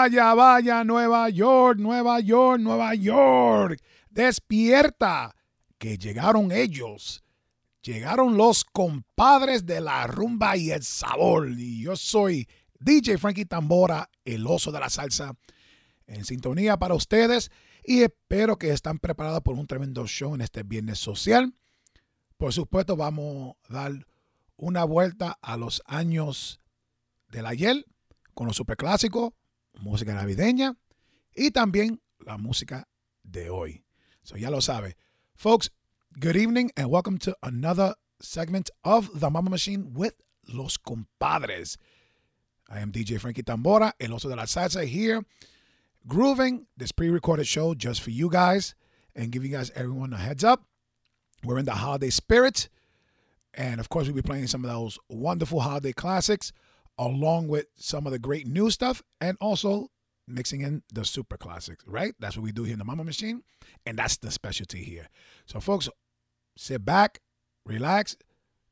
Vaya, vaya, Nueva York, Nueva York, Nueva York. Despierta, que llegaron ellos. Llegaron los compadres de la rumba y el sabor. Y yo soy DJ Frankie Tambora, el oso de la salsa, en sintonía para ustedes. Y espero que están preparados por un tremendo show en este viernes social. Por supuesto, vamos a dar una vuelta a los años del ayer con los superclásicos música navideña y también la música de hoy. So ya lo sabe. Folks, good evening and welcome to another segment of The Mama Machine with Los Compadres. I am DJ Frankie Tambora, el oso de la salsa here, grooving this pre-recorded show just for you guys and giving you guys everyone a heads up. We're in the holiday spirit. And of course, we'll be playing some of those wonderful holiday classics along with some of the great new stuff and also mixing in the super classics, right? That's what we do here in the Mama Machine. And that's the specialty here. So, folks, sit back, relax.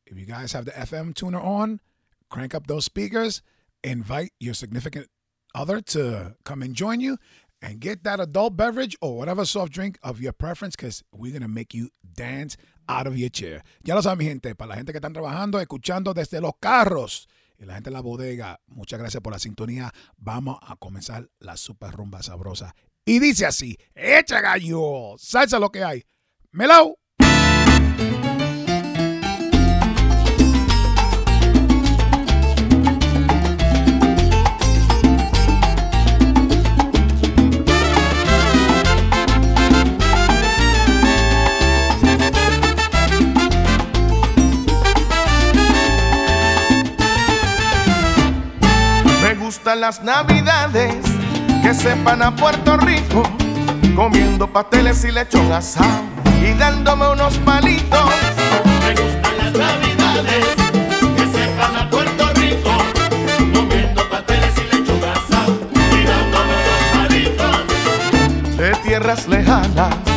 If you guys have the FM tuner on, crank up those speakers, invite your significant other to come and join you, and get that adult beverage or whatever soft drink of your preference because we're going to make you dance out of your chair. Ya lo saben, mi gente, para la gente que están trabajando, escuchando desde los carros y la gente de la bodega, muchas gracias por la sintonía. Vamos a comenzar la super rumba sabrosa. Y dice así, echa gallo, salsa lo que hay. Melau. Gustan las navidades que sepan a Puerto Rico, comiendo pasteles y lechón asado y dándome unos palitos. Me gustan las navidades que sepan a Puerto Rico, comiendo pasteles y lechón asado y dándome unos palitos. De tierras lejanas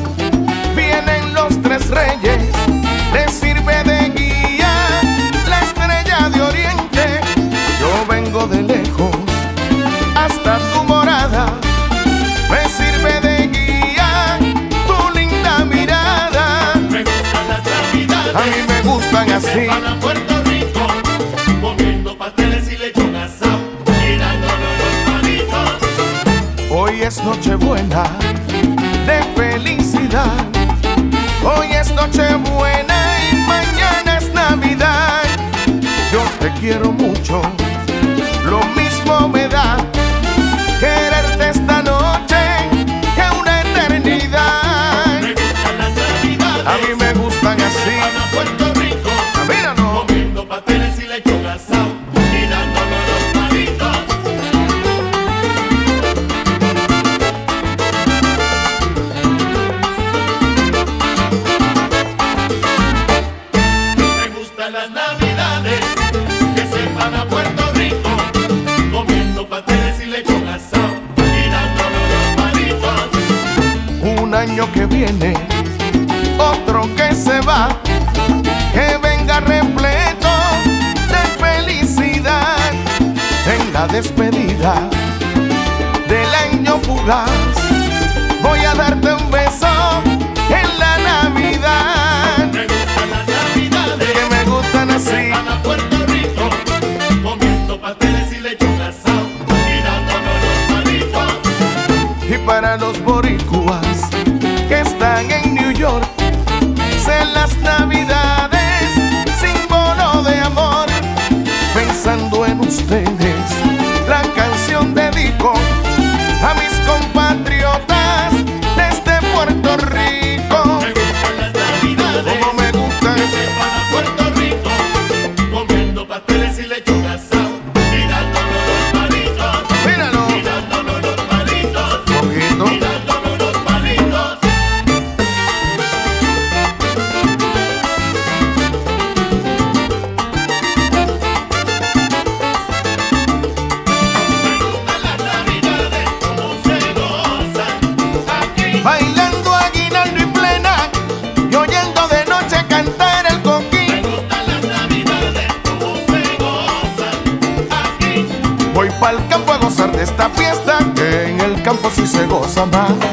así. sepan a Puerto Rico, comiendo pasteles y lechón asado dándome unos palitos. Hoy es Nochebuena de felicidad. Hoy es Nochebuena y mañana es Navidad. Yo te quiero mucho, lo mismo me da quererte esta noche que una eternidad. Me gustan las A mí me gustan así. Que viene, otro que se va, que venga repleto de felicidad en la despedida del año fugaz. Voy a darte un beso en la Navidad, Me gustan las navidades que me gustan así. A Puerto Rico, comiendo pasteles y lechón asado y dándome unos palitos. Y para los boricuas Pensando from her.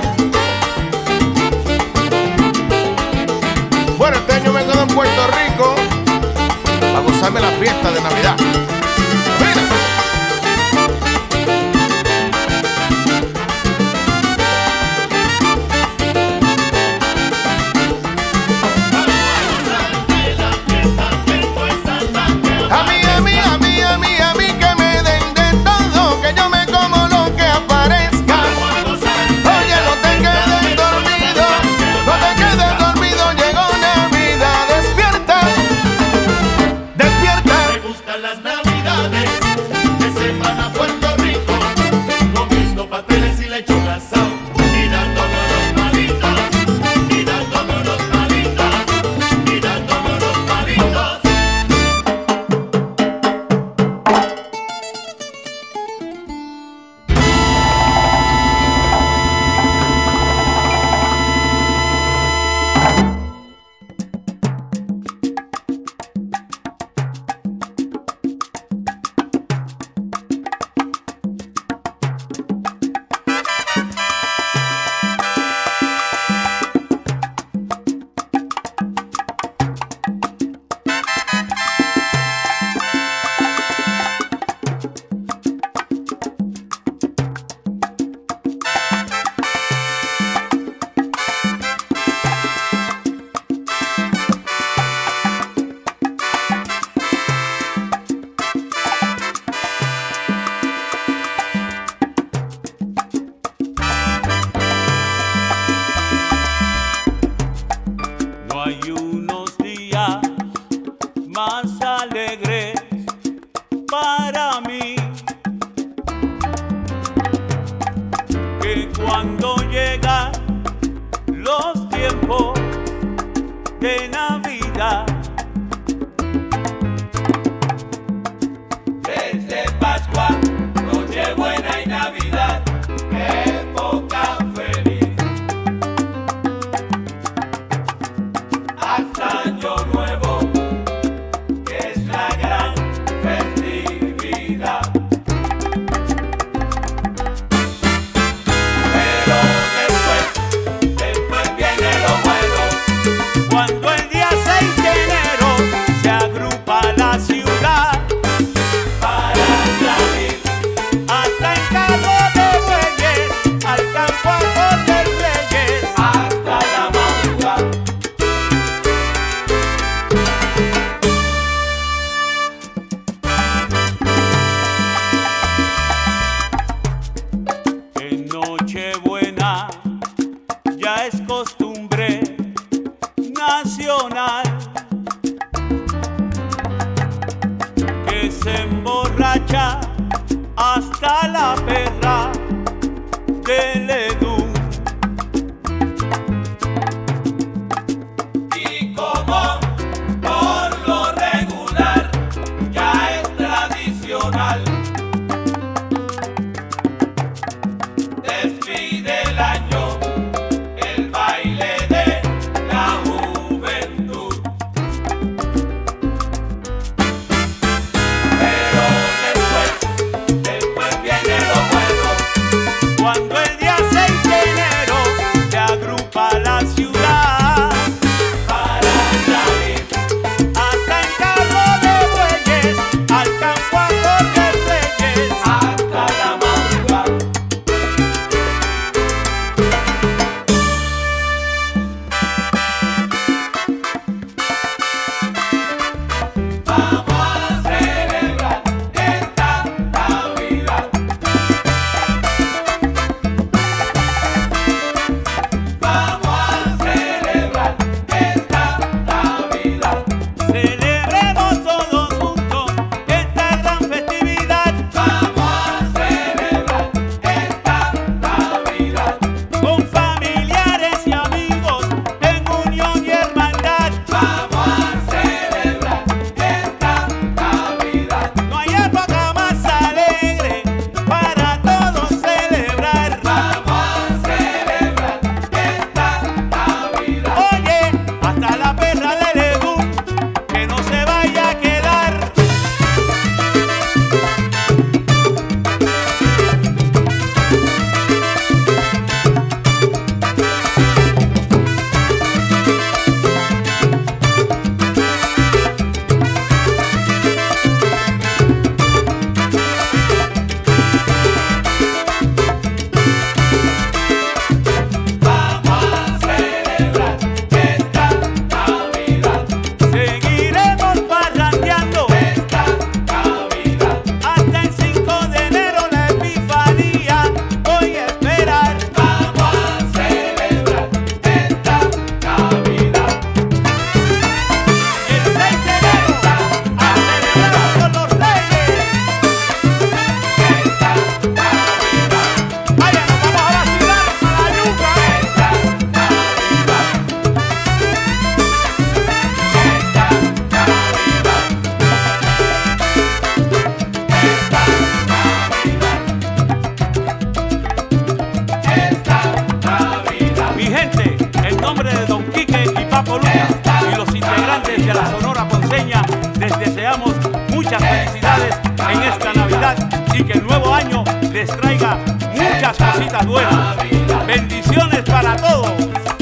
Muchas cositas buenas. Bendiciones para todos.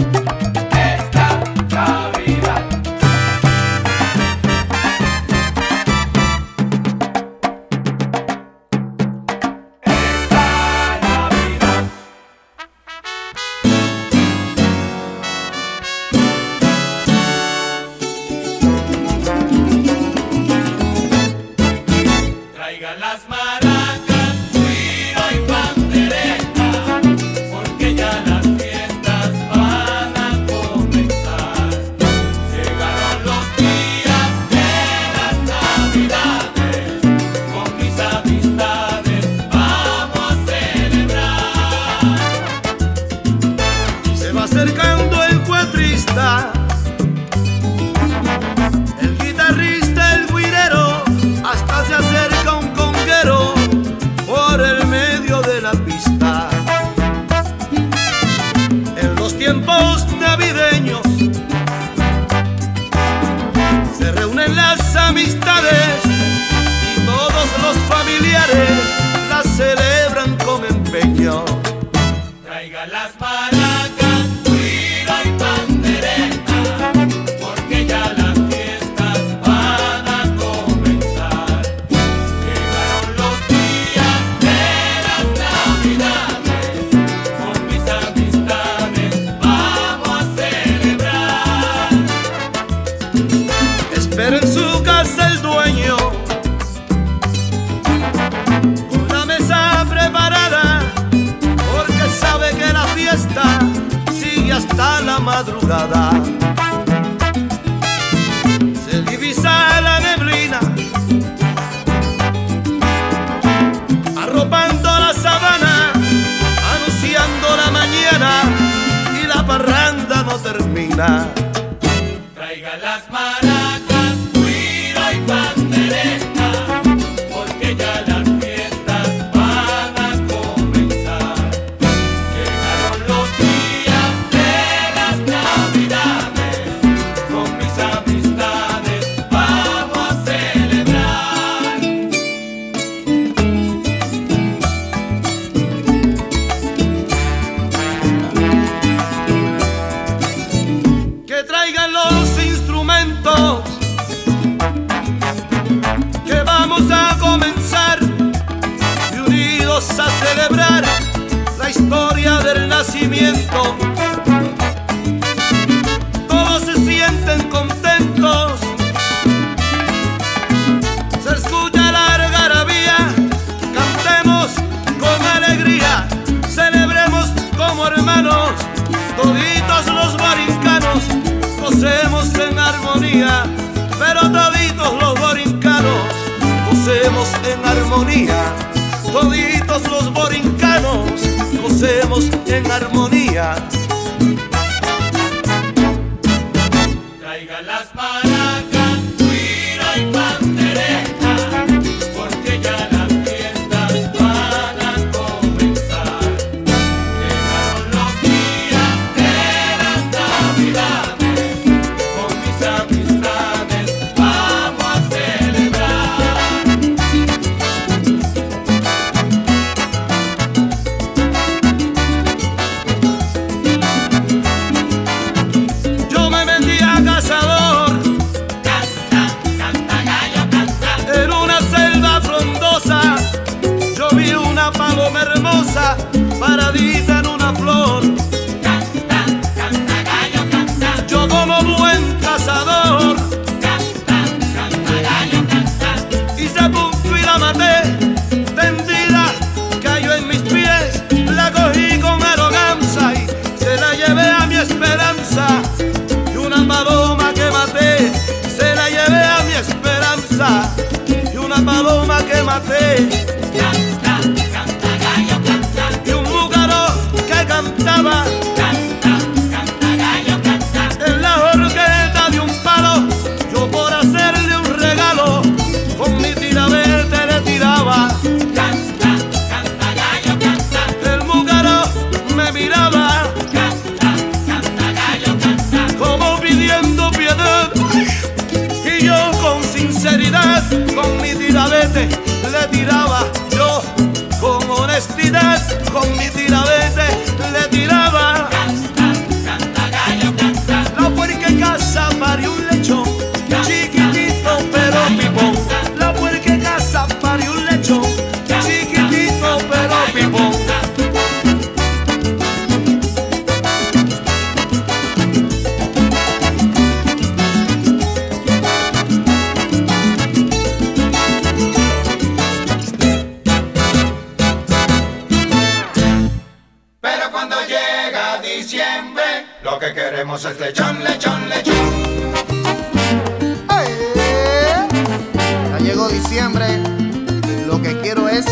Lo que quiero es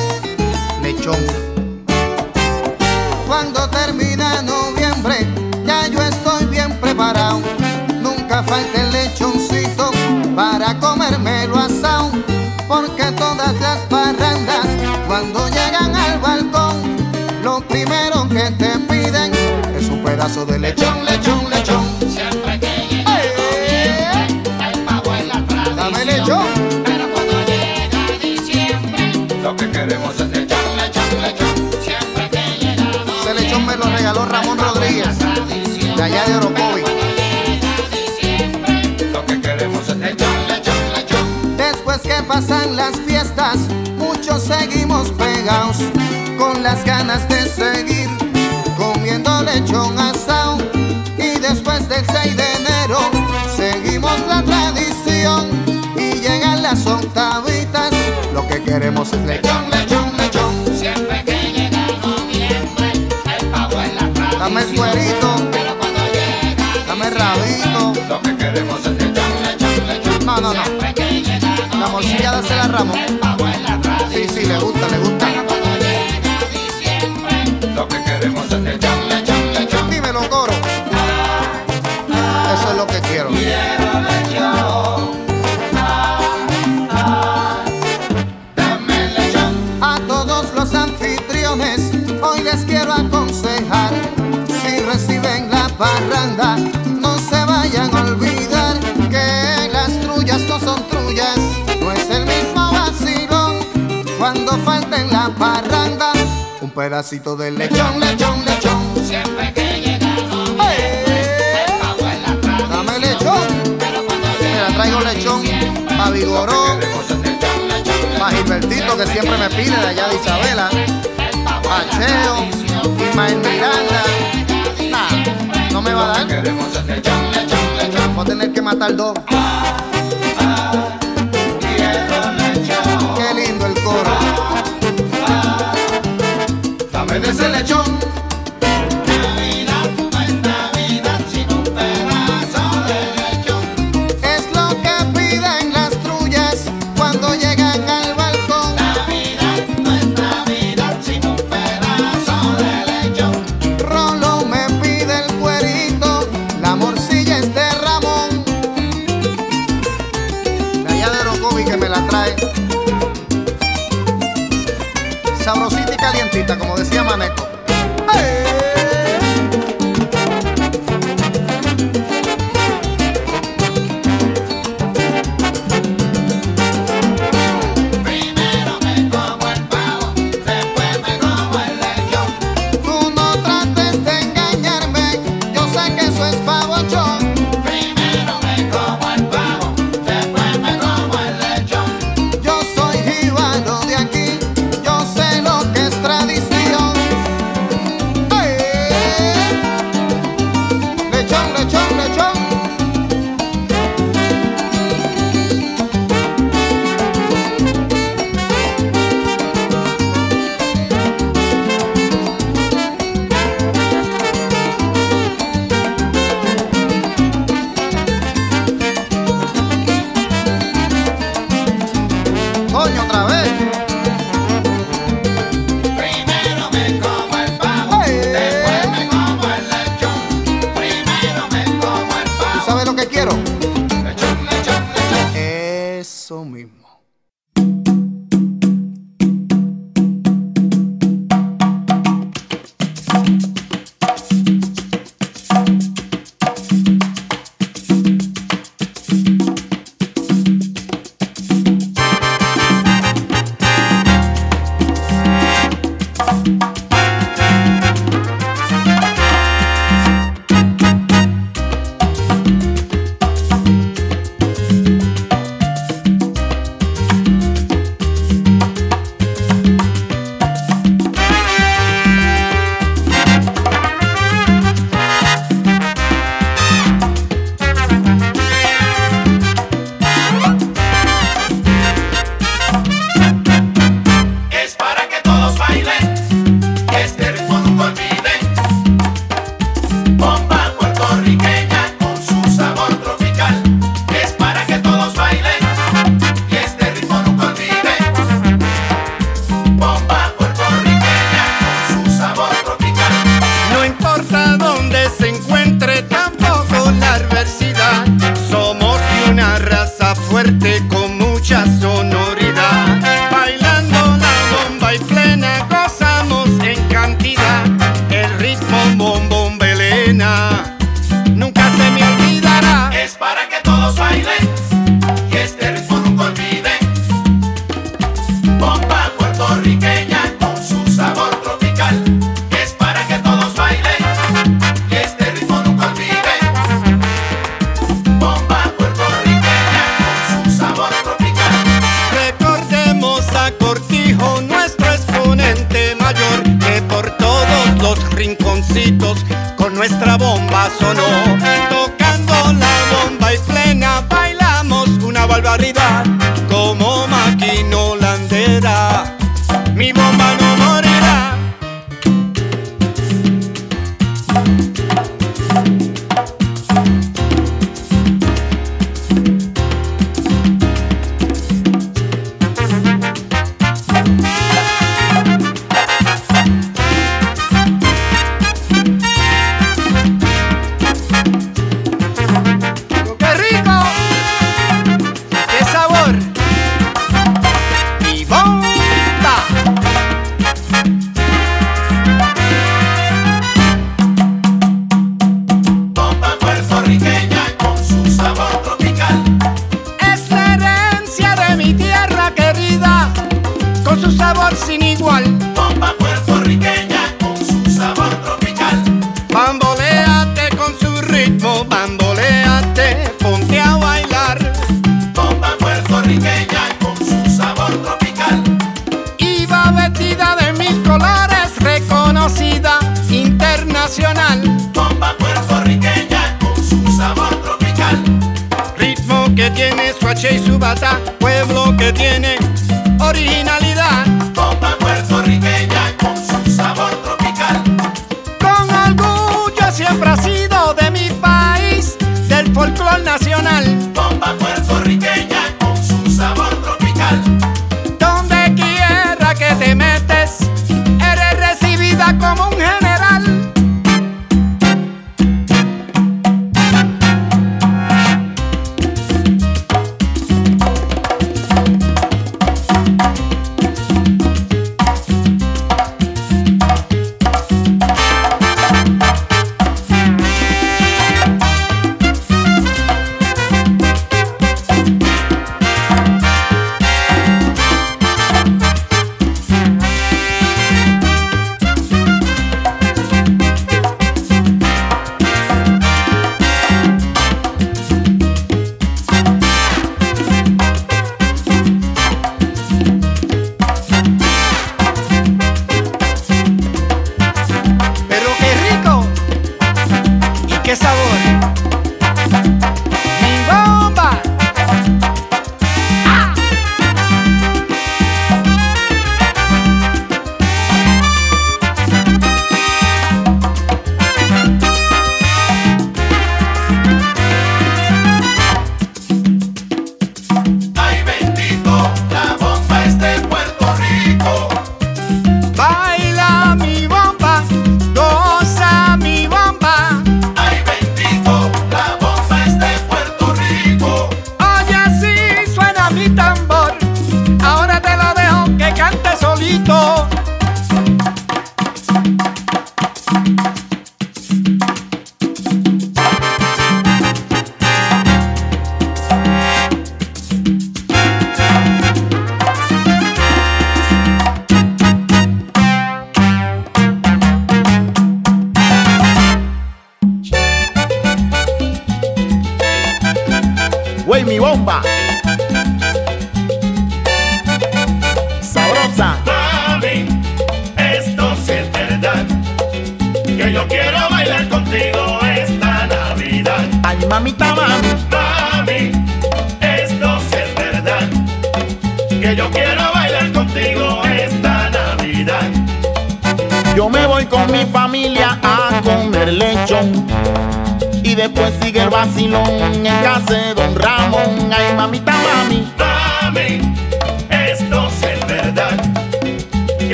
lechón. Cuando termina noviembre, ya yo estoy bien preparado. Nunca falta el lechoncito para comérmelo asado. Porque todas las parrandas, cuando llegan al balcón, lo primero que te piden es un pedazo de lechón, lechón, que queremos es lechón, lechón, lechón. siempre que llega Ese lechón me lo regaló Ramón Rodríguez, de allá de Orocovi. Lo que queremos es lechón, lechón, lechón. Después que pasan las fiestas, muchos seguimos pegados con las ganas de seguir comiendo lechón asado. Y después del 6 de enero, seguimos la tradición y llegan las octavitas. Queremos es lechón, lechón, lechón. Siempre que llega noviembre, el pavo es la tradición. Dame el cuerito, Pero cuando llega dame el rabito. Lo que queremos es lechón, lechón, lechón. No, no, no. siempre que llega La morcilla dásela a Ramón. el pavo es la tradición. Sí, sí, le gusta, le gusta. Pedacito de lechón, lechón, lechón. siempre que llega ¡Eh! la tradición. Dame lechón. Pero cuando Mira, traigo lechón a Vigoró, Queremos es lechón, lechón, a Gilbertito que siempre me pide de allá de Isabela, a Cheo, Ismael Miranda. Nah, no me va a dar. Queremos es lechón, lechón, lechón. Voy a tener que matar dos. Dame de ese nuestra bomba sonó.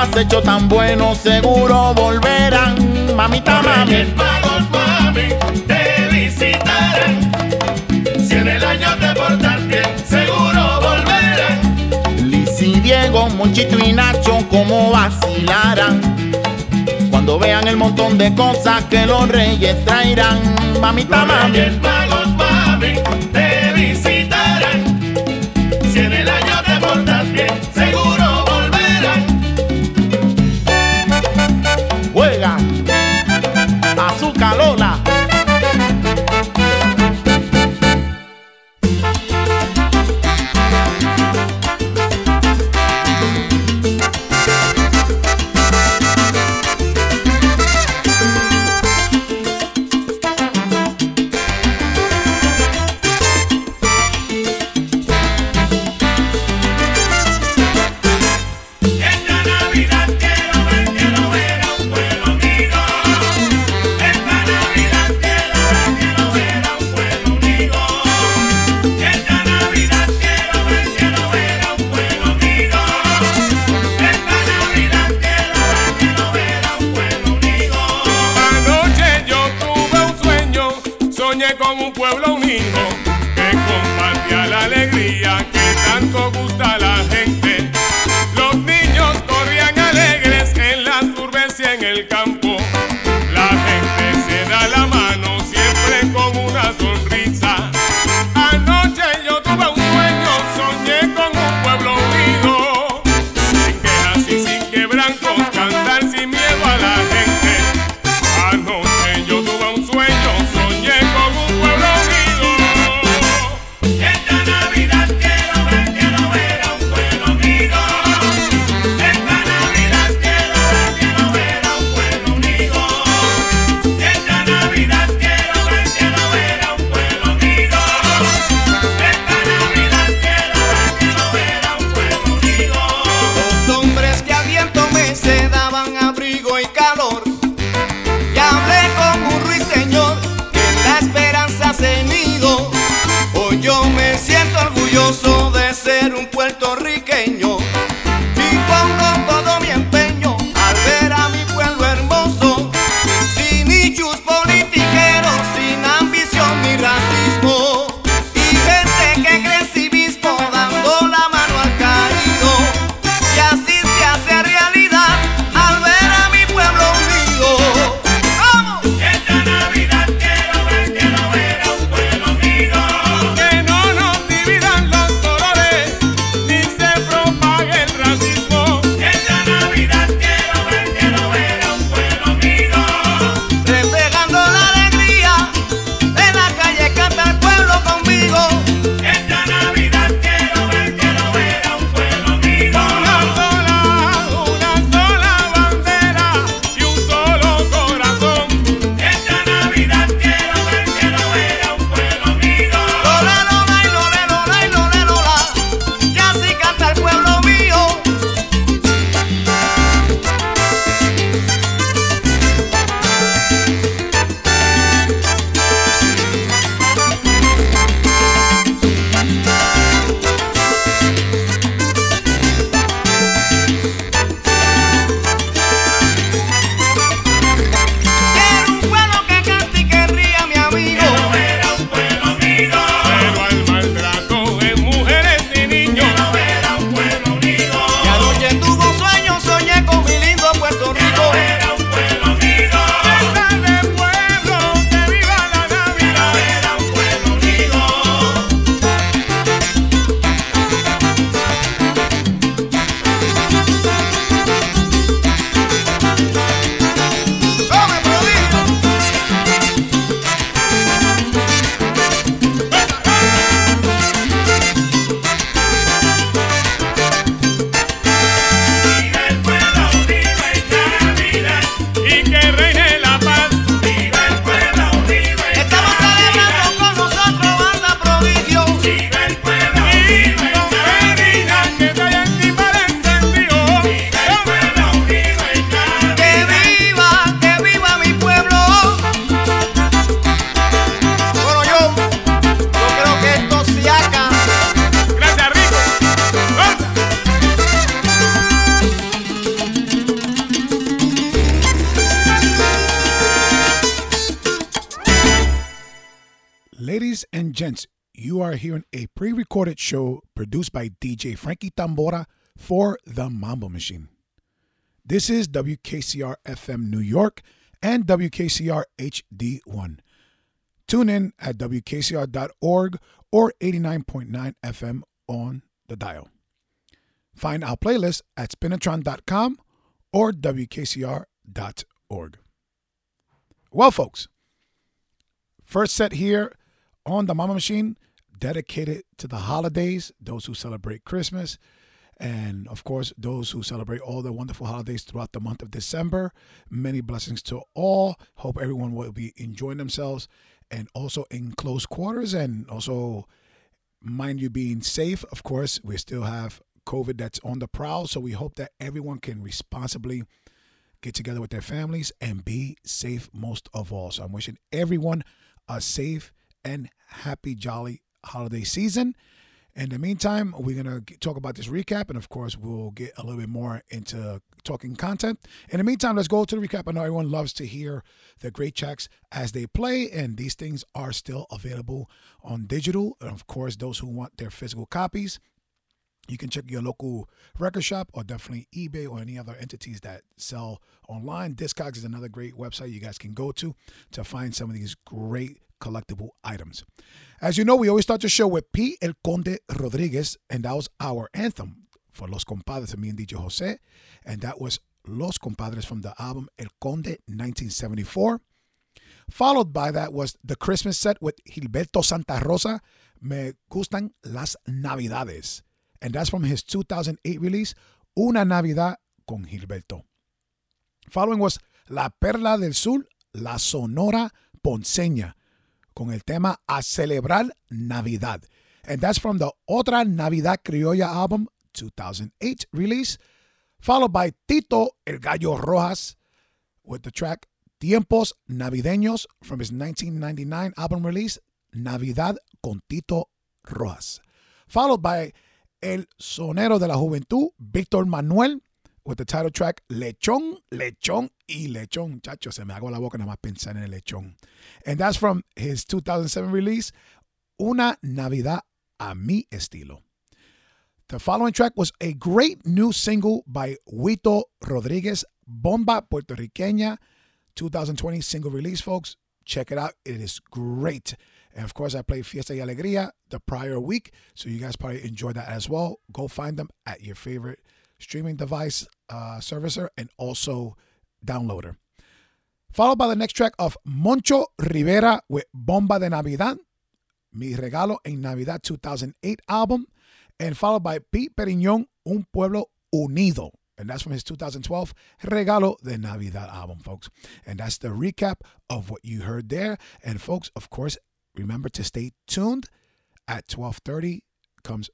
has hecho tan bueno, seguro volverán. Mamita, mami. Pagos, mami, te visitarán. Si en el año te portas bien, seguro volverán. Liz y Diego, Monchito y Nacho, cómo vacilarán. Cuando vean el montón de cosas que los reyes traerán. Mamita, los mami. Reyes, pagos, mami, te calor. Ladies and gents, you are hearing a pre recorded show produced by DJ Frankie Tambora for the Mambo Machine. This is WKCR FM New York and WKCR HD1. Tune in at WKCR.org or 89.9 FM on the dial. Find our playlist at spinatron.com or WKCR.org. Well, folks, first set here on the Mama Machine, dedicated to the holidays, those who celebrate Christmas, and of course, those who celebrate all the wonderful holidays throughout the month of December. Many blessings to all. Hope everyone will be enjoying themselves and also in close quarters and also mind you being safe. Of course, we still have COVID that's on the prowl, so we hope that everyone can responsibly get together with their families and be safe most of all. So I'm wishing everyone a safe and happy, jolly holiday season. In the meantime, we're going to talk about this recap, and of course, we'll get a little bit more into talking content. In the meantime, let's go to the recap. I know everyone loves to hear the great tracks as they play, and these things are still available on digital. And of course, those who want their physical copies, you can check your local record shop or definitely eBay or any other entities that sell online. Discogs is another great website you guys can go to to find some of these great collectible items. As you know, we always start the show with P. El Conde Rodriguez, and that was our anthem for Los Compadres, and me and DJ Jose, and that was Los Compadres from the album El Conde 1974. Followed by that was the Christmas set with Gilberto Santa Rosa, Me Gustan las Navidades. And that's from his 2008 release, Una Navidad con Gilberto. Following was La Perla del Sur, La Sonora Ponceña, con el tema A Celebrar Navidad. And that's from the Otra Navidad Criolla album, 2008 release. Followed by Tito El Gallo Rojas with the track Tiempos Navideños from his 1999 album release, Navidad con Tito Rojas. Followed by El Sonero de la Juventud, Víctor Manuel, with the title track Lechón, Lechón y Lechón. Chacho, se me hago la boca nada más pensar en el lechón. And that's from his 2007 release, Una Navidad a mi estilo. The following track was a great new single by Huito Rodriguez, Bomba Puerto Puertorriqueña, 2020 single release, folks. Check it out. It is great. And of course, I played Fiesta y Alegría the prior week, so you guys probably enjoyed that as well. Go find them at your favorite streaming device uh, servicer and also downloader. Followed by the next track of Moncho Rivera with Bomba de Navidad, Mi Regalo en Navidad 2008 album, and followed by Pete Periñón, Un Pueblo Unido. And that's from his 2012 Regalo de Navidad album, folks. And that's the recap of what you heard there. And folks, of course, remember to stay tuned. At 12:30 comes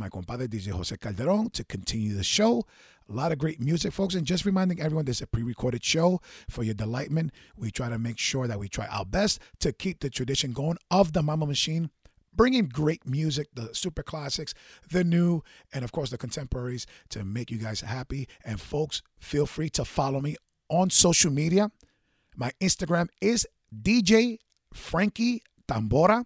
my compadre DJ Jose Calderon to continue the show. A lot of great music, folks. And just reminding everyone this is a pre recorded show for your delightment. We try to make sure that we try our best to keep the tradition going of the Mama Machine, bringing great music, the super classics, the new, and of course the contemporaries to make you guys happy. And folks, feel free to follow me on social media. My Instagram is DJ Frankie Tambora.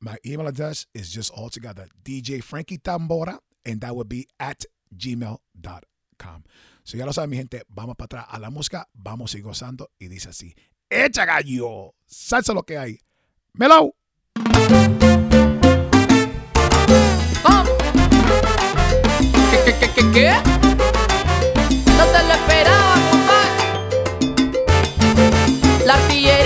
My email address is just all together DJ Frankie Tambora, and that would be at gmail.com. So ya lo saben, mi gente, vamos para atrás a la música, vamos ir gozando y dice así: ¡Echa gallo! ¡Salsa lo que hay! ¡Melo! ¿Qué? No te lo esperaba. La.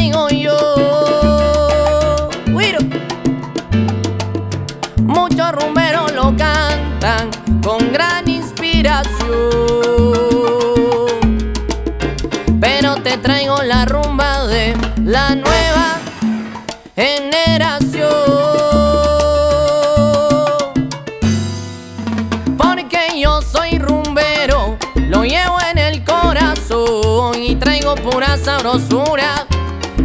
traigo yo. Muchos rumberos lo cantan con gran inspiración. Pero te traigo la rumba de la nueva generación. Porque yo soy rumbero, lo llevo en el corazón y traigo pura sabrosura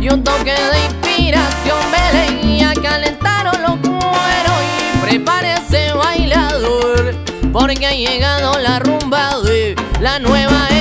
y un toque de inspiración. Belén ya calentaron los cueros y prepárese bailador, porque ha llegado la rumba de la nueva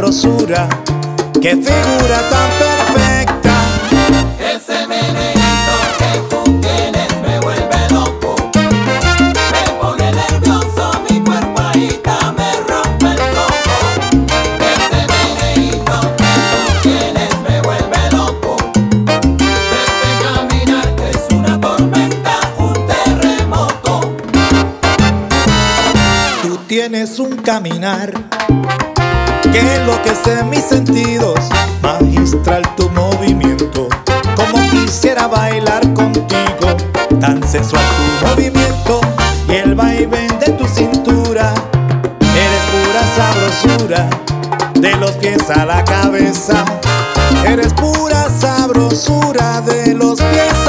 sabrosura, qué figura tan perfecta. Ese meneito que tú tienes me vuelve loco, me pone nervioso mi cuerpo ahorita me rompe el coco. Ese meneito que tú tienes me vuelve loco, este caminar es una tormenta, un terremoto. Tú tienes un caminar enloquece mis sentidos, magistral tu movimiento. Como quisiera bailar contigo, tan sensual tu movimiento y el vaivén de tu cintura. Eres pura sabrosura, de los pies a la cabeza. Eres pura sabrosura, de los pies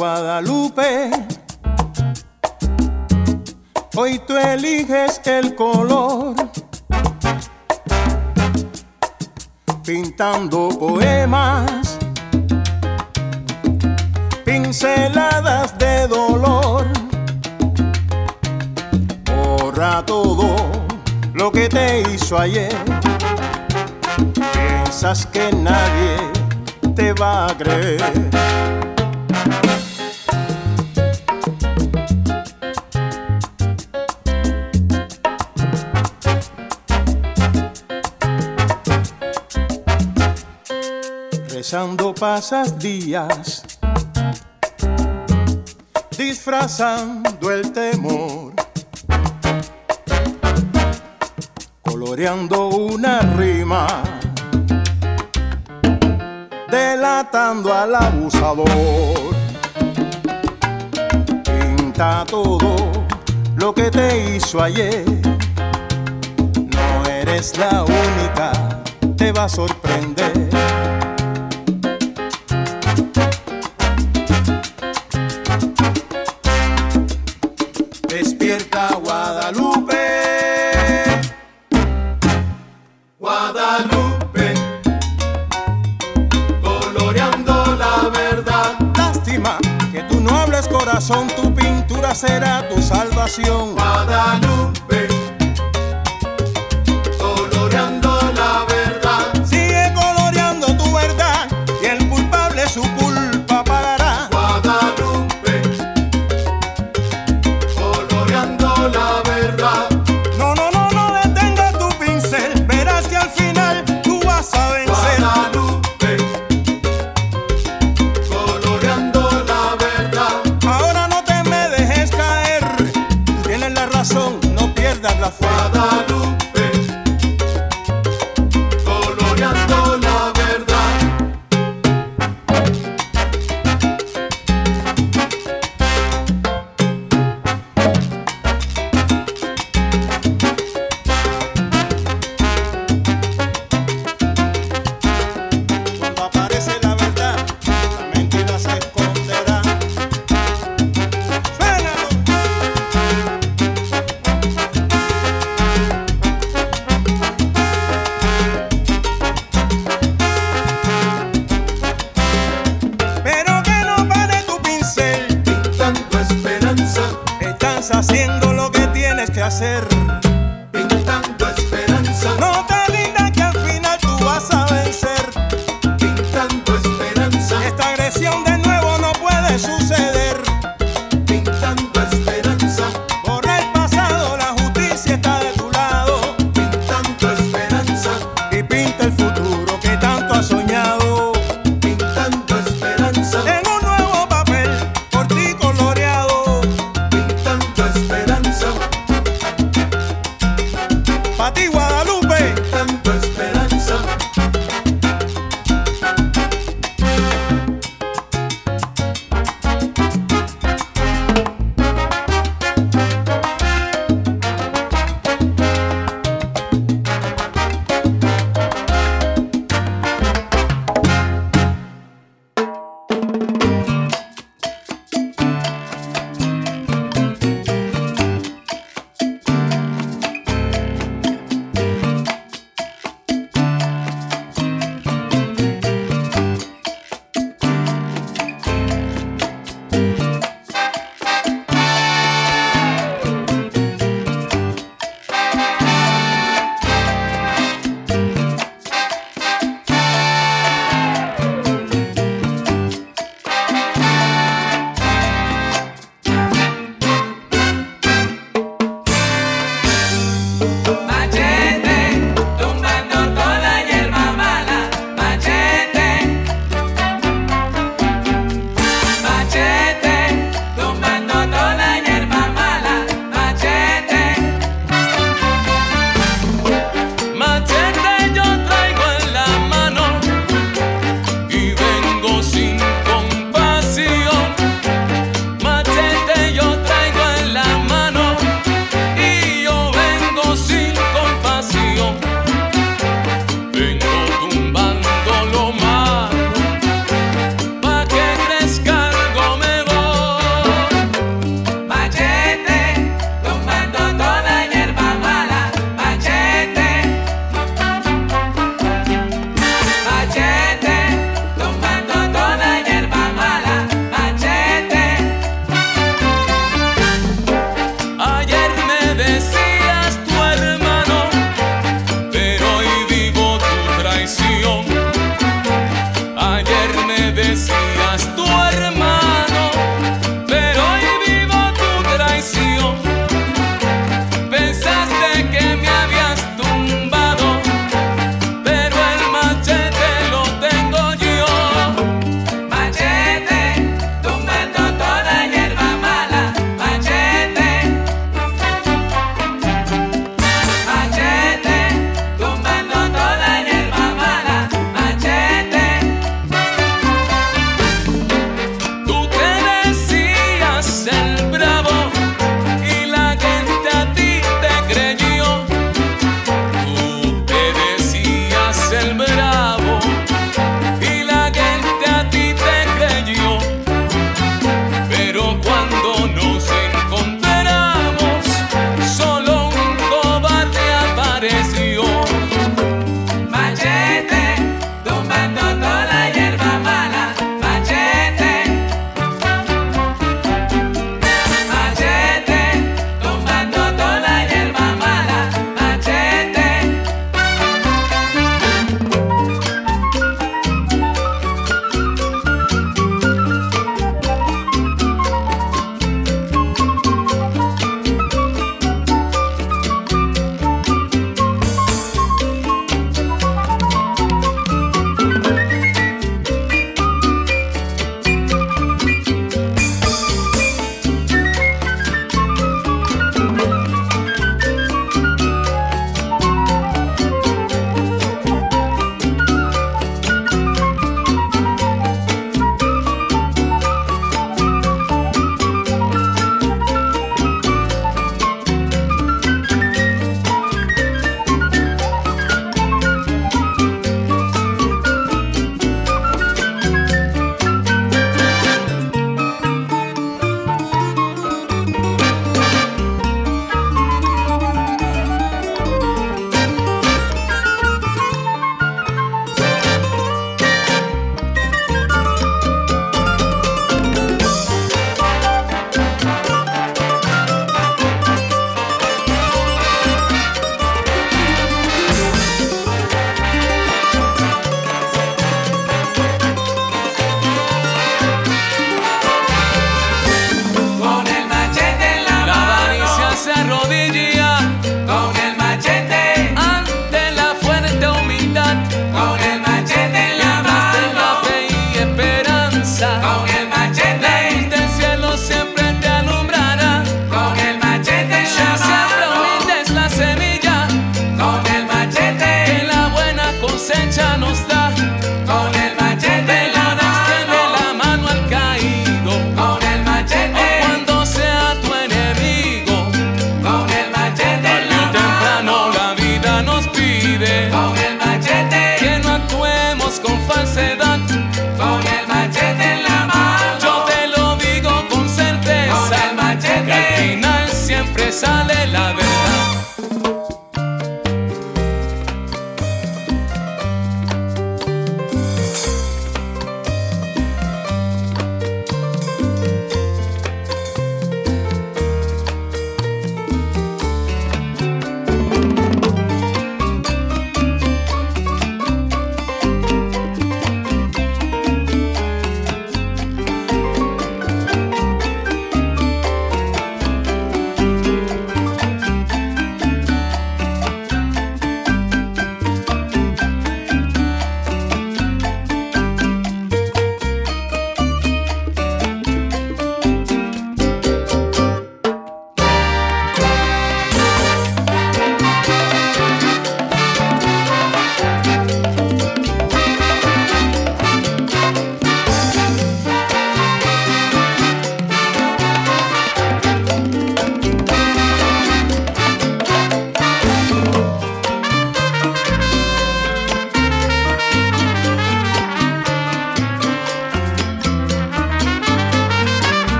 Guadalupe. disfrazando el temor, coloreando una rima, delatando al abusador. Pinta todo lo que te hizo ayer, no eres la única, te va a sorprender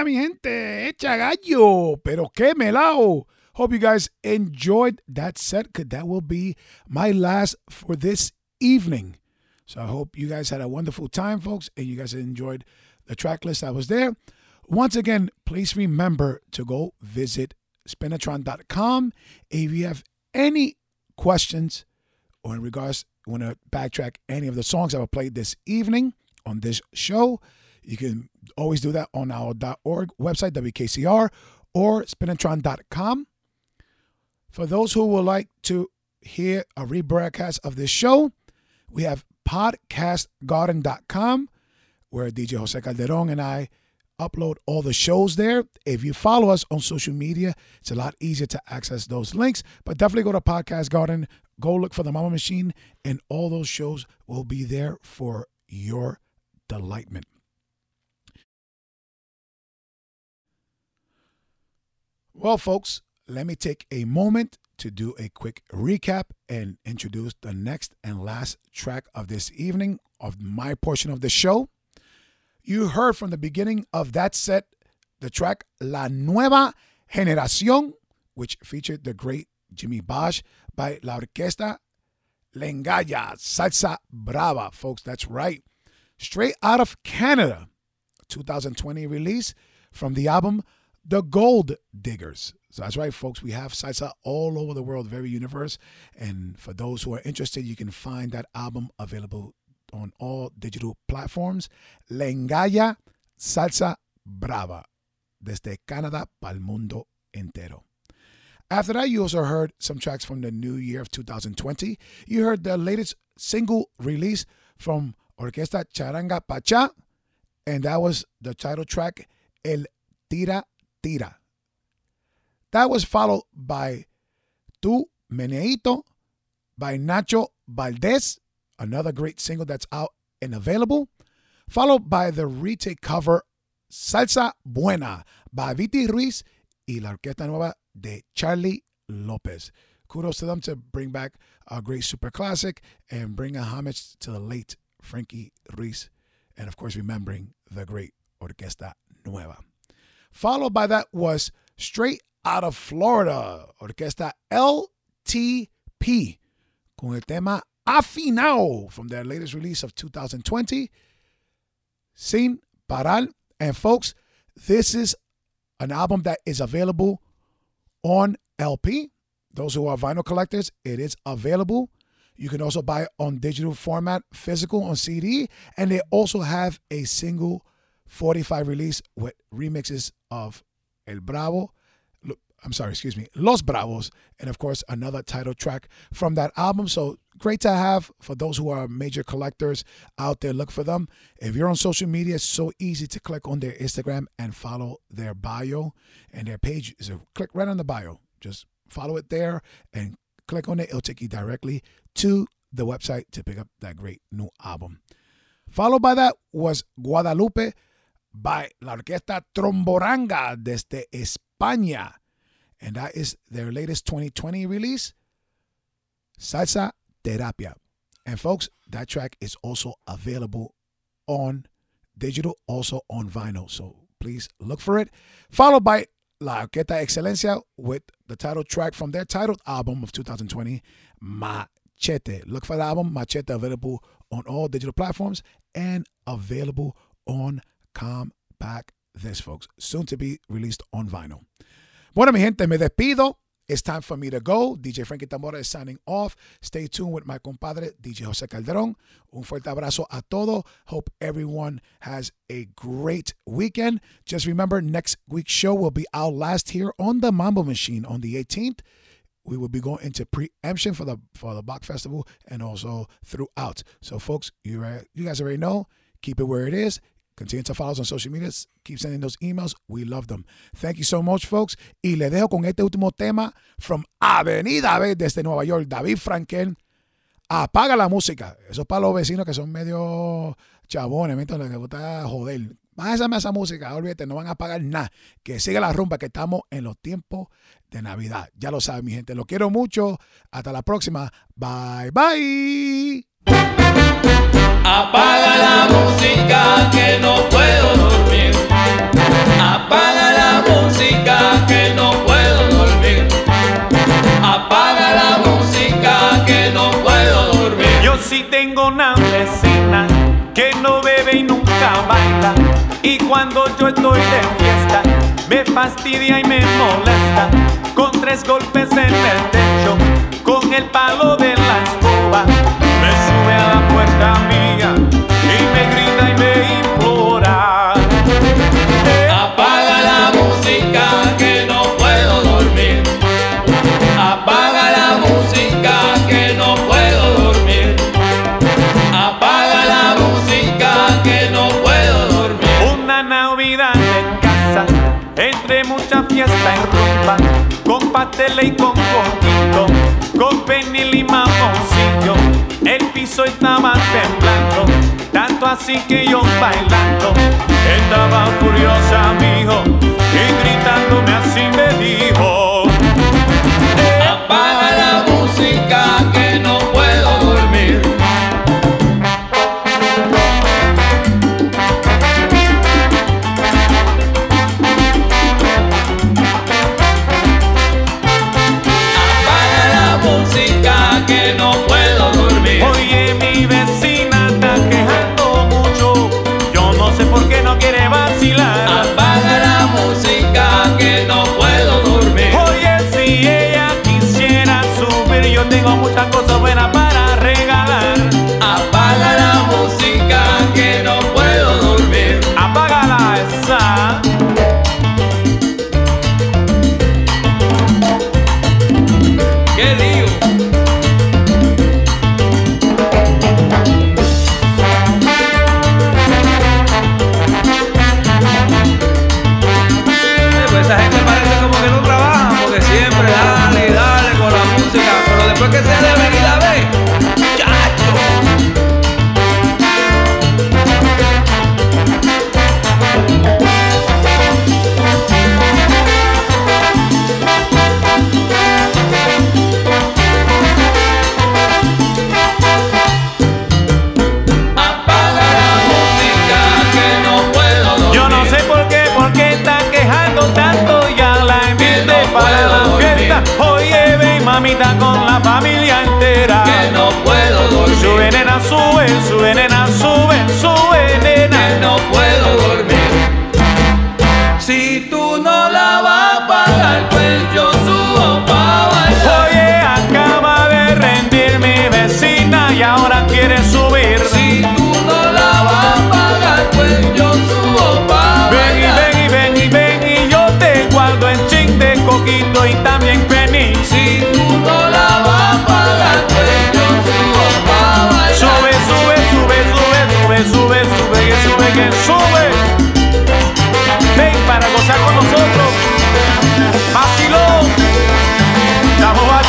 Vaya mi gente, echa gallo, pero qué melao. Hope you guys enjoyed that set, because that will be my last for this evening. So I hope you guys had a wonderful time, folks, and you guys enjoyed the track list that was there. Once again, please remember to go visit spinatron.com. If you have any questions or in regards want to backtrack any of the songs that were played this evening on this show, you can always do that on our .org website, WKCR, or spinatron.com. For those who would like to hear a rebroadcast of this show, we have podcastgarden.com where DJ Jose Calderon and I upload all the shows there. If you follow us on social media, it's a lot easier to access those links. But definitely go to Podcast Garden, go look for the Mama Machine, and all those shows will be there for your delightment. Well, folks, let me take a moment to do a quick recap and introduce the next and last track of this evening of my portion of the show. You heard from the beginning of that set the track La Nueva Generación, which featured the great Jimmy Bosch by La Orquesta Lengaya Salsa Brava, folks. That's right. Straight out of Canada, 2020 release from the album The Gold Diggers. So that's right, folks. We have salsa all over the world, very universe. And for those who are interested, you can find that album available on all digital platforms. Lengaya Salsa Brava, desde Canadá para el mundo entero. After that, you also heard some tracks from the new year of 2020. You heard the latest single release from Orquesta Charanga Pacha, and that was the title track El Tira Tira. That was followed by Tu Meneito by Nacho Valdez, another great single that's out and available, followed by the retake cover Salsa Buena by Viti Ruiz y la Orquesta Nueva de Charlie Lopez. Kudos to them to bring back a great super classic and bring a homage to the late Frankie Ruiz, and of course, remembering the great Orquesta Nueva. Followed by that was straight out of Florida, Orquesta LTP, con el tema Afinao from their latest release of 2020, Sin Paral. And folks, this is an album that is available on LP. Those who are vinyl collectors, it is available. You can also buy it on digital format, physical on CD, and they also have a single 45 release with remixes of El Bravo. I'm sorry, excuse me, Los Bravos, and of course another title track from that album. So great to have for those who are major collectors out there. Look for them. If you're on social media, it's so easy to click on their Instagram and follow their bio and their page is a click right on the bio. Just follow it there and click on it. It'll take you directly to the website to pick up that great new album. Followed by that was Guadalupe by la Orquesta Tromboranga desde España. And that is their latest 2020 release, Salsa Terapia. And folks, that track is also available on digital, also on vinyl. So please look for it. Followed by La Orquesta Excelencia with the title track from their titled album of 2020, Machete. Look for the album Machete available on all digital platforms and available on compact this, folks. Soon to be released on vinyl. Bueno, mi gente, me despido. It's time for me to go. DJ Frankie Tambora is signing off. Stay tuned with my compadre, DJ Jose Calderon. Un fuerte abrazo a todo. Hope everyone has a great weekend. Just remember, next week's show will be our last here on the Mambo Machine on the 18th. We will be going into preemption for the for the Bach Festival and also throughout. So, folks, you uh, you guys already know. Keep it where it is. Continue to follow us on social media. Keep sending those emails. We love them. Thank you so much, folks. Y le dejo con este último tema from Avenida B desde Nueva York, David Frankel. Apaga la música. Eso es para los vecinos que son medio chabones, ¿me entiendes? Les gusta joder. Bájame esa música, olvídate, no van a pagar nada. Que siga la rumba, que estamos en los tiempos de Navidad. Ya lo saben, mi gente. Lo quiero mucho. Hasta la próxima. Bye, bye. Apaga la música que no puedo dormir. Apaga la música que no puedo dormir. Apaga la música que no puedo dormir. Yo sí tengo una vecina que no bebe y nunca baila. Y cuando yo estoy de fiesta, me fastidia y me molesta. Con tres golpes en el techo, con el palo de la escoba. Me sube a la puerta mía y me grita con pasteles y con coquito, con penil y mamoncillo. El piso estaba temblando, tanto así que yo bailando. Estaba furiosa, mijo, y gritándome así me dijo. Apaga la música mamita con la familia entera. Que no puedo dormir. Sube nena, sube, sube nena, sube. Ven para gozar con nosotros. Vacilón. Estamos vacilando.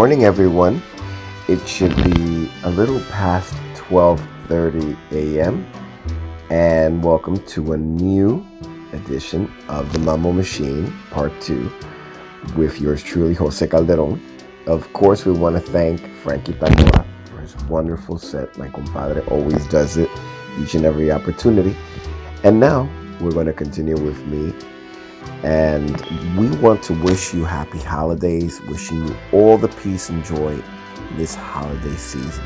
Morning, everyone. It should be a little past 12:30 a.m. and welcome to a new edition of the Mambo Machine Part 2 with yours truly, Jose Calderon. Of course, we want to thank Frankie Patola for his wonderful set. My compadre always does it each and every opportunity. And now we're going to continue with me and we want to wish you happy holidays, wishing you all the peace and joy this holiday season.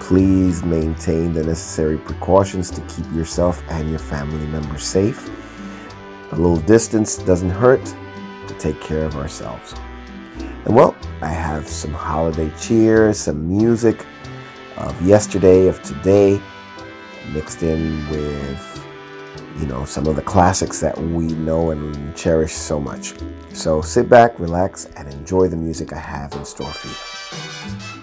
Please maintain the necessary precautions to keep yourself and your family members safe. A little distance doesn't hurt to take care of ourselves. And well, I have some holiday cheer, some music of yesterday, of today, mixed in with you know, some of the classics that we know and cherish so much. So sit back, relax, and enjoy the music I have in store for you.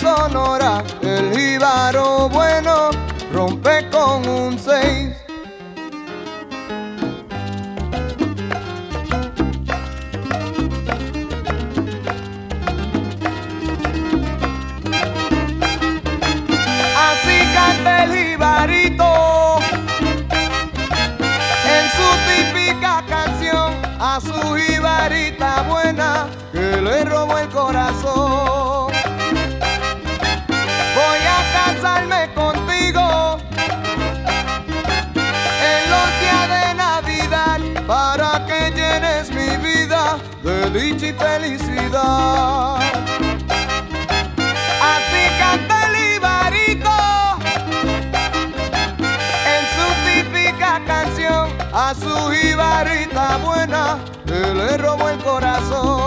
sonora, el jíbaro bueno rompe con un seis. Así canta el jibarito en su típica canción a su jibarita buena. Felicidad. Así canta el jibarito en su típica canción a su jibarita buena que le robó el corazón.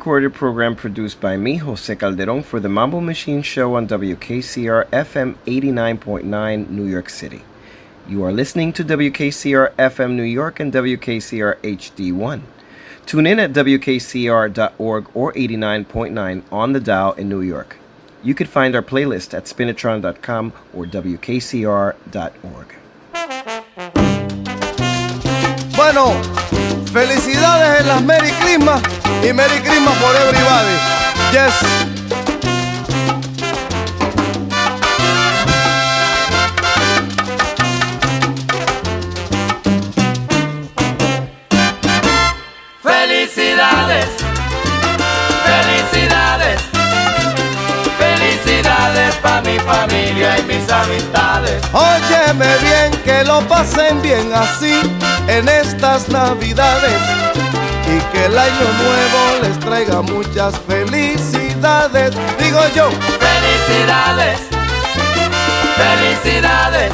Recorded program produced by me, Jose Calderon, for the Mambo Machine Show on WKCR FM 89.9, New York City. You are listening to WKCR FM New York and WKCR HD1. Tune in at WKCR.org or 89.9 on the dial in New York. You can find our playlist at spinatron.com or WKCR.org. Bueno, felicidades en las Merry Christmas y Merry Christmas for everybody. Yes. Óyeme bien, que lo pasen bien así en estas navidades y que el año nuevo les traiga muchas felicidades. Digo yo, Felicidades, felicidades,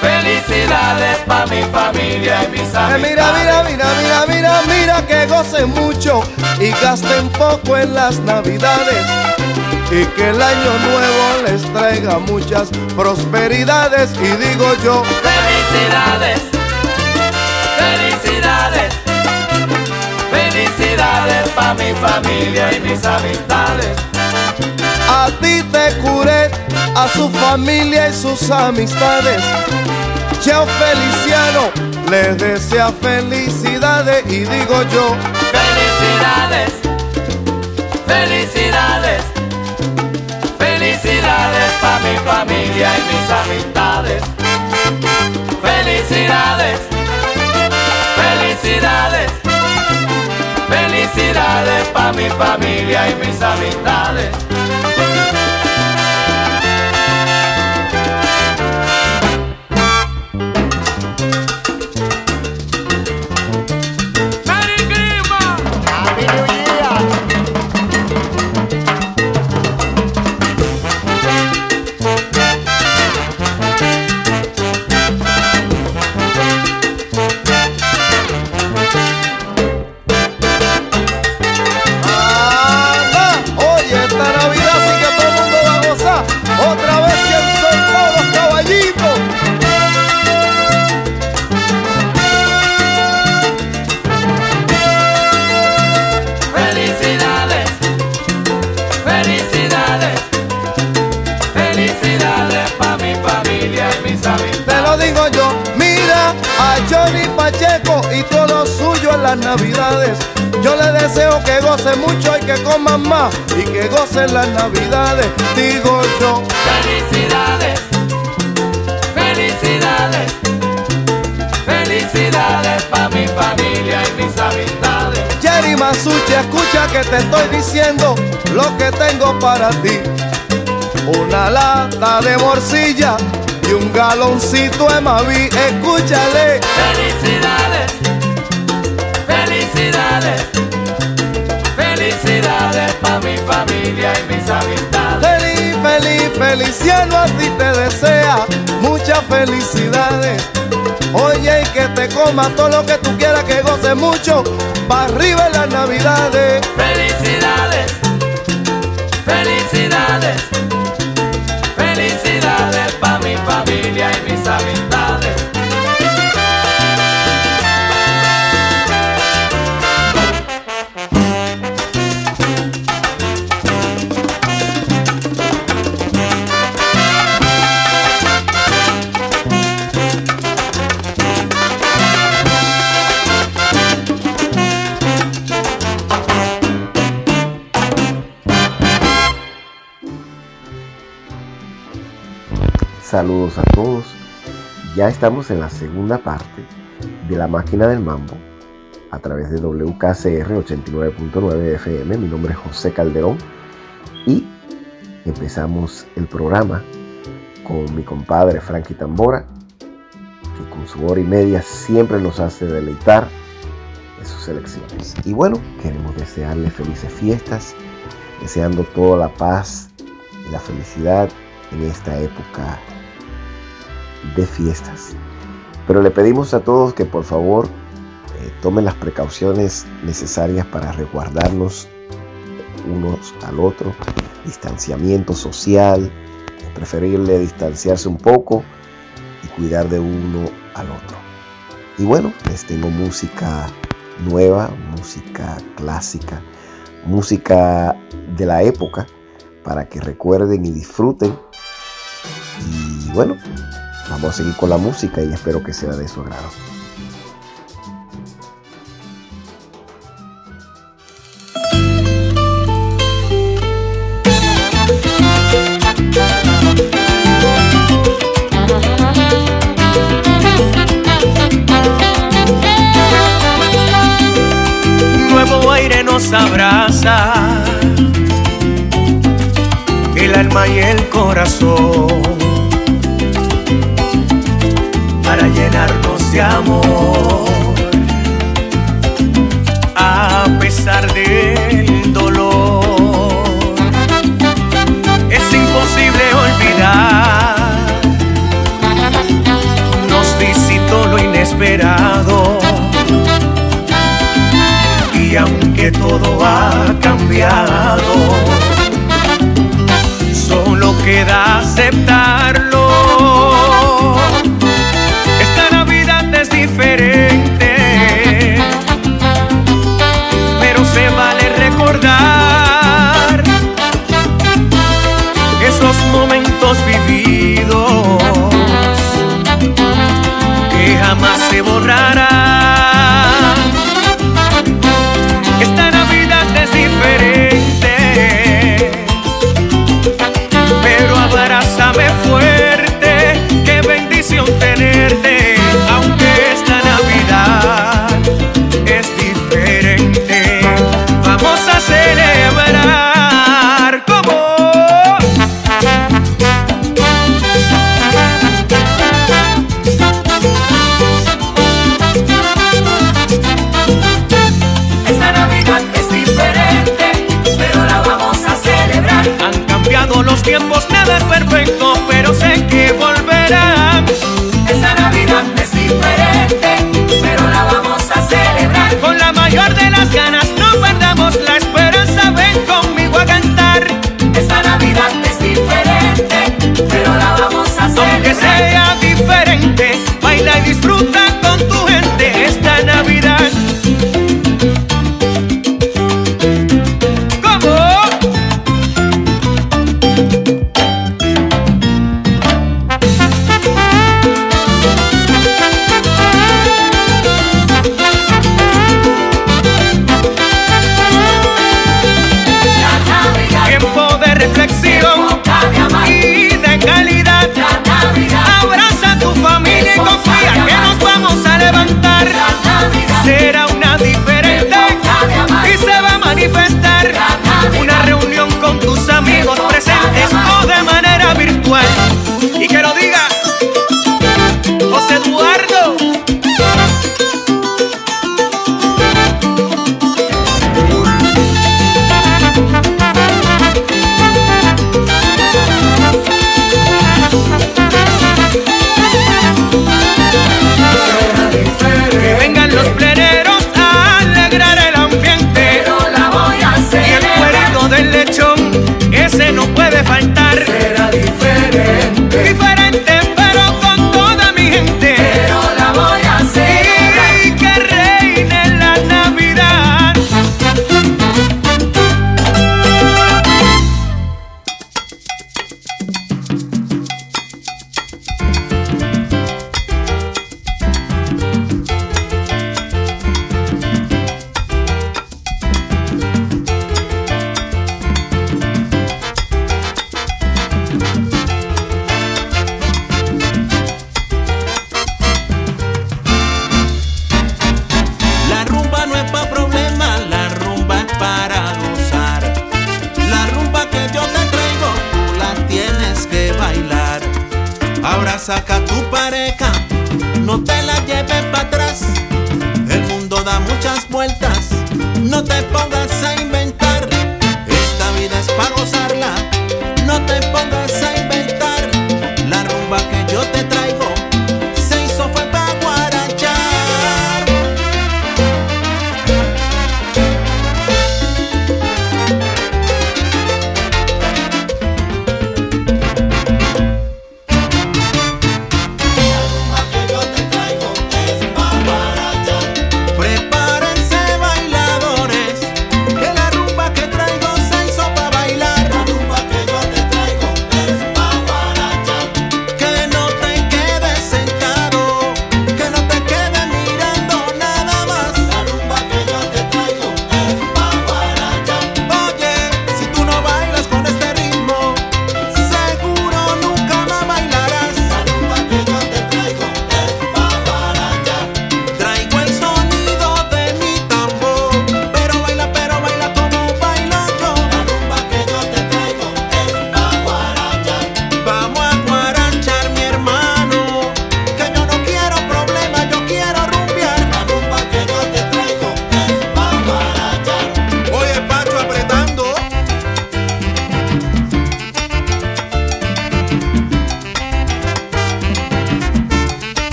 felicidades para mi familia y mis eh, amistades. mira, mira, mira, mira, mira, mira, que gocen mucho y gasten poco en las navidades. Y que el año nuevo les traiga muchas prosperidades. Y digo yo, Felicidades, felicidades, felicidades para mi familia y mis amistades. a ti te curé, a su familia y sus amistades. Cheo Feliciano les desea felicidades y digo yo, Felicidades, felicidades, felicidades para mi familia y mis amistades. Felicidades, felicidades, felicidades para mi familia y mis amistades. Para ti. Una lata de morcilla y un galoncito de Mavi. Escúchale. Felicidades, felicidades, felicidades para mi familia y mis amistades. Feliz, feliz, feliciano a ti te desea muchas felicidades. Oye, y que te comas todo lo que tú quieras, que goces mucho, para arriba en las navidades. Saludos a todos. Ya estamos en la segunda parte de la máquina del mambo a través de WKCR 89.9 FM. Mi nombre es José Calderón y empezamos el programa con mi compadre Frankie Tambora, que con su hora y media siempre nos hace deleitar en sus elecciones. Y bueno, queremos desearle felices fiestas, deseando toda la paz y la felicidad en esta época de fiestas. Pero le pedimos a todos que por favor eh, tomen las precauciones necesarias para resguardarnos unos al otro, distanciamiento social, preferible distanciarse un poco y cuidar de uno al otro. Y bueno, les tengo música nueva, música clásica, música de la época para que recuerden y disfruten. Y bueno, vamos a seguir con la música y espero que sea de su agrado. nuevo aire nos abraza, el alma y el corazón, para llenarnos de amor, a pesar del dolor. Es imposible olvidar, nos visitó lo inesperado y aunque todo ha cambiado, solo queda aceptarlo. Momentos vividos que jamás se borrarán.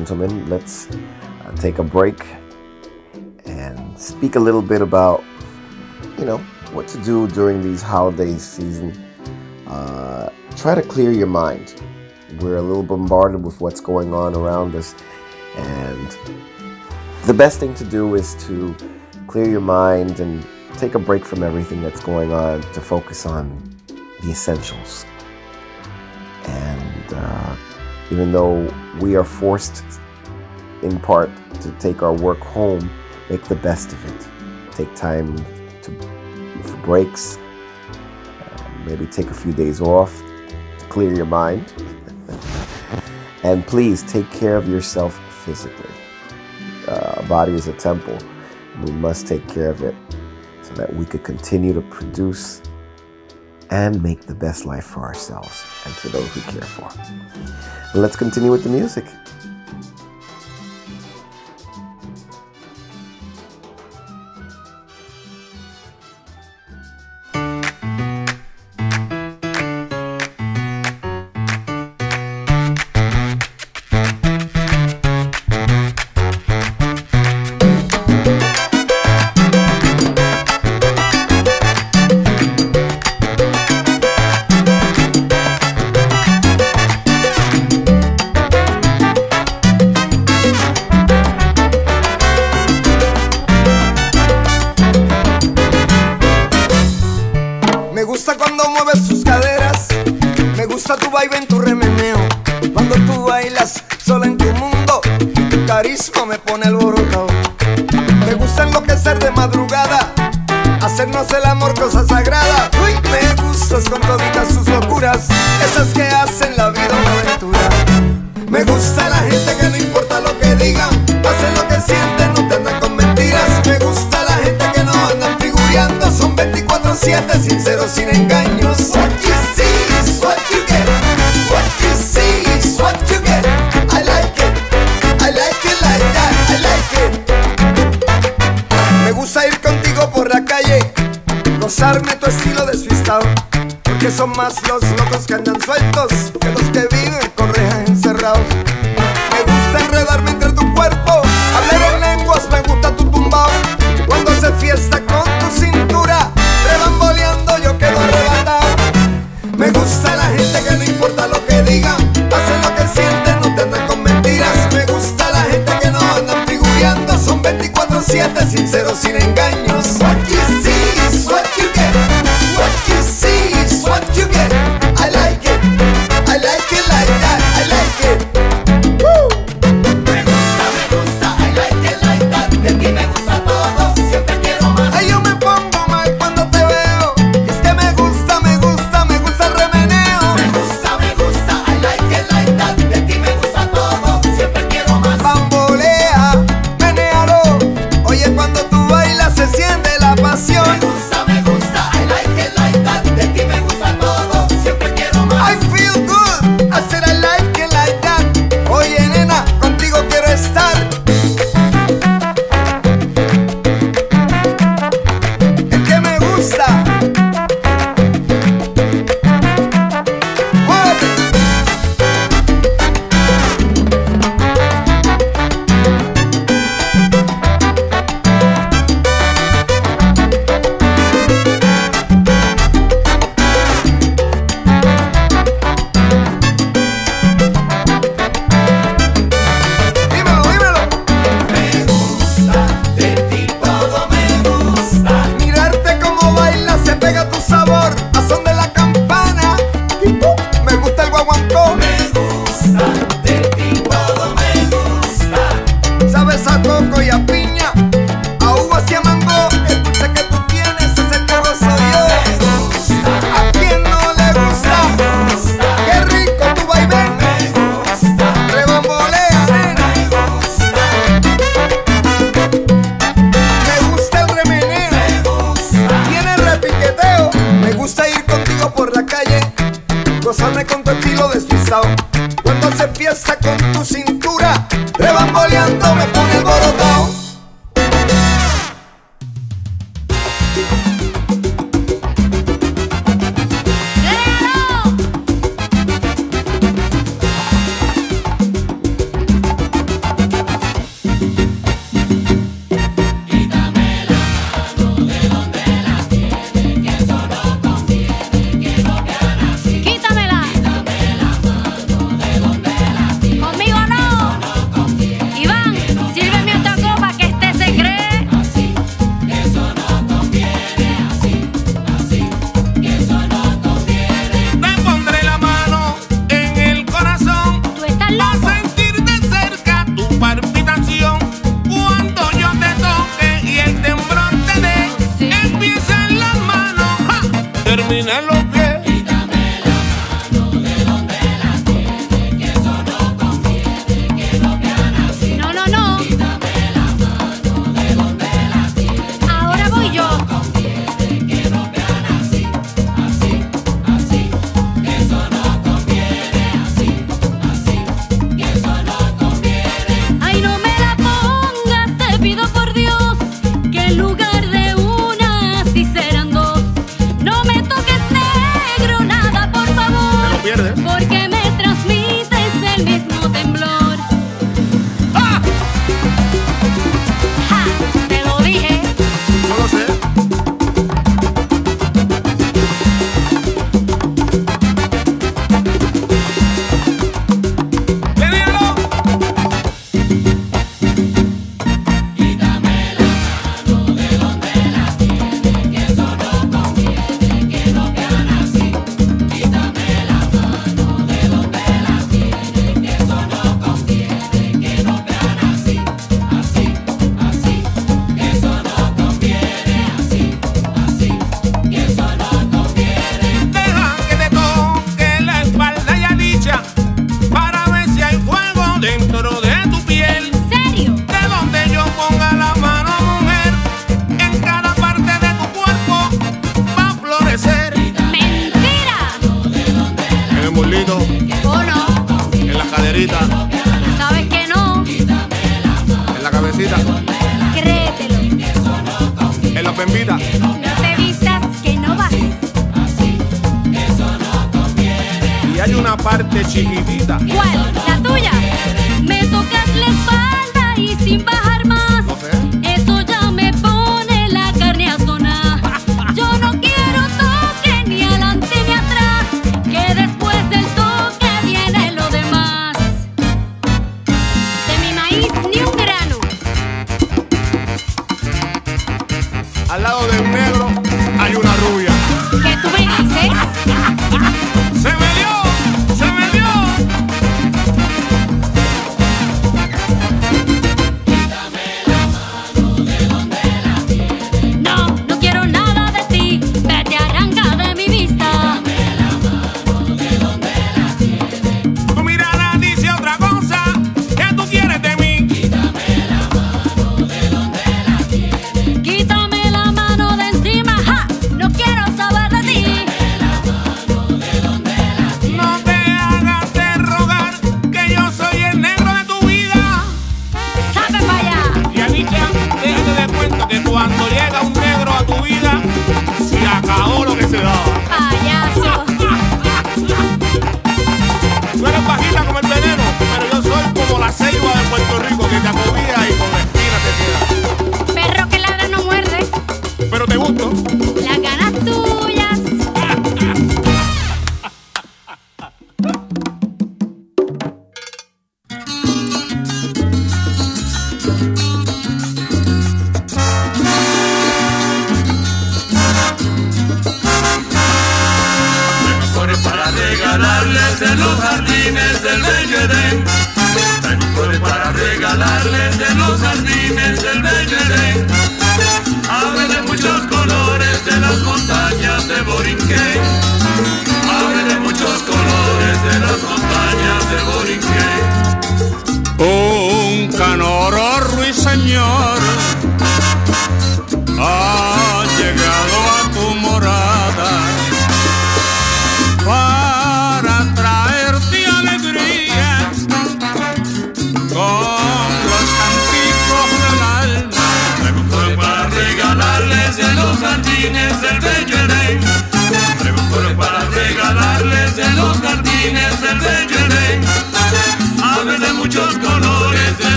gentlemen, let's take a break and speak a little bit about, you know, what to do during these holiday season. Uh, try to clear your mind. We're a little bombarded with what's going on around us, and the best thing to do is to clear your mind and take a break from everything that's going on to focus on the essentials. even though we are forced in part to take our work home, make the best of it. Take time to for breaks, uh, maybe take a few days off to clear your mind. and please take care of yourself physically. Uh, body is a temple. We must take care of it so that we could continue to produce and make the best life for ourselves and for those we care for. Let's continue with the music. Ceros sin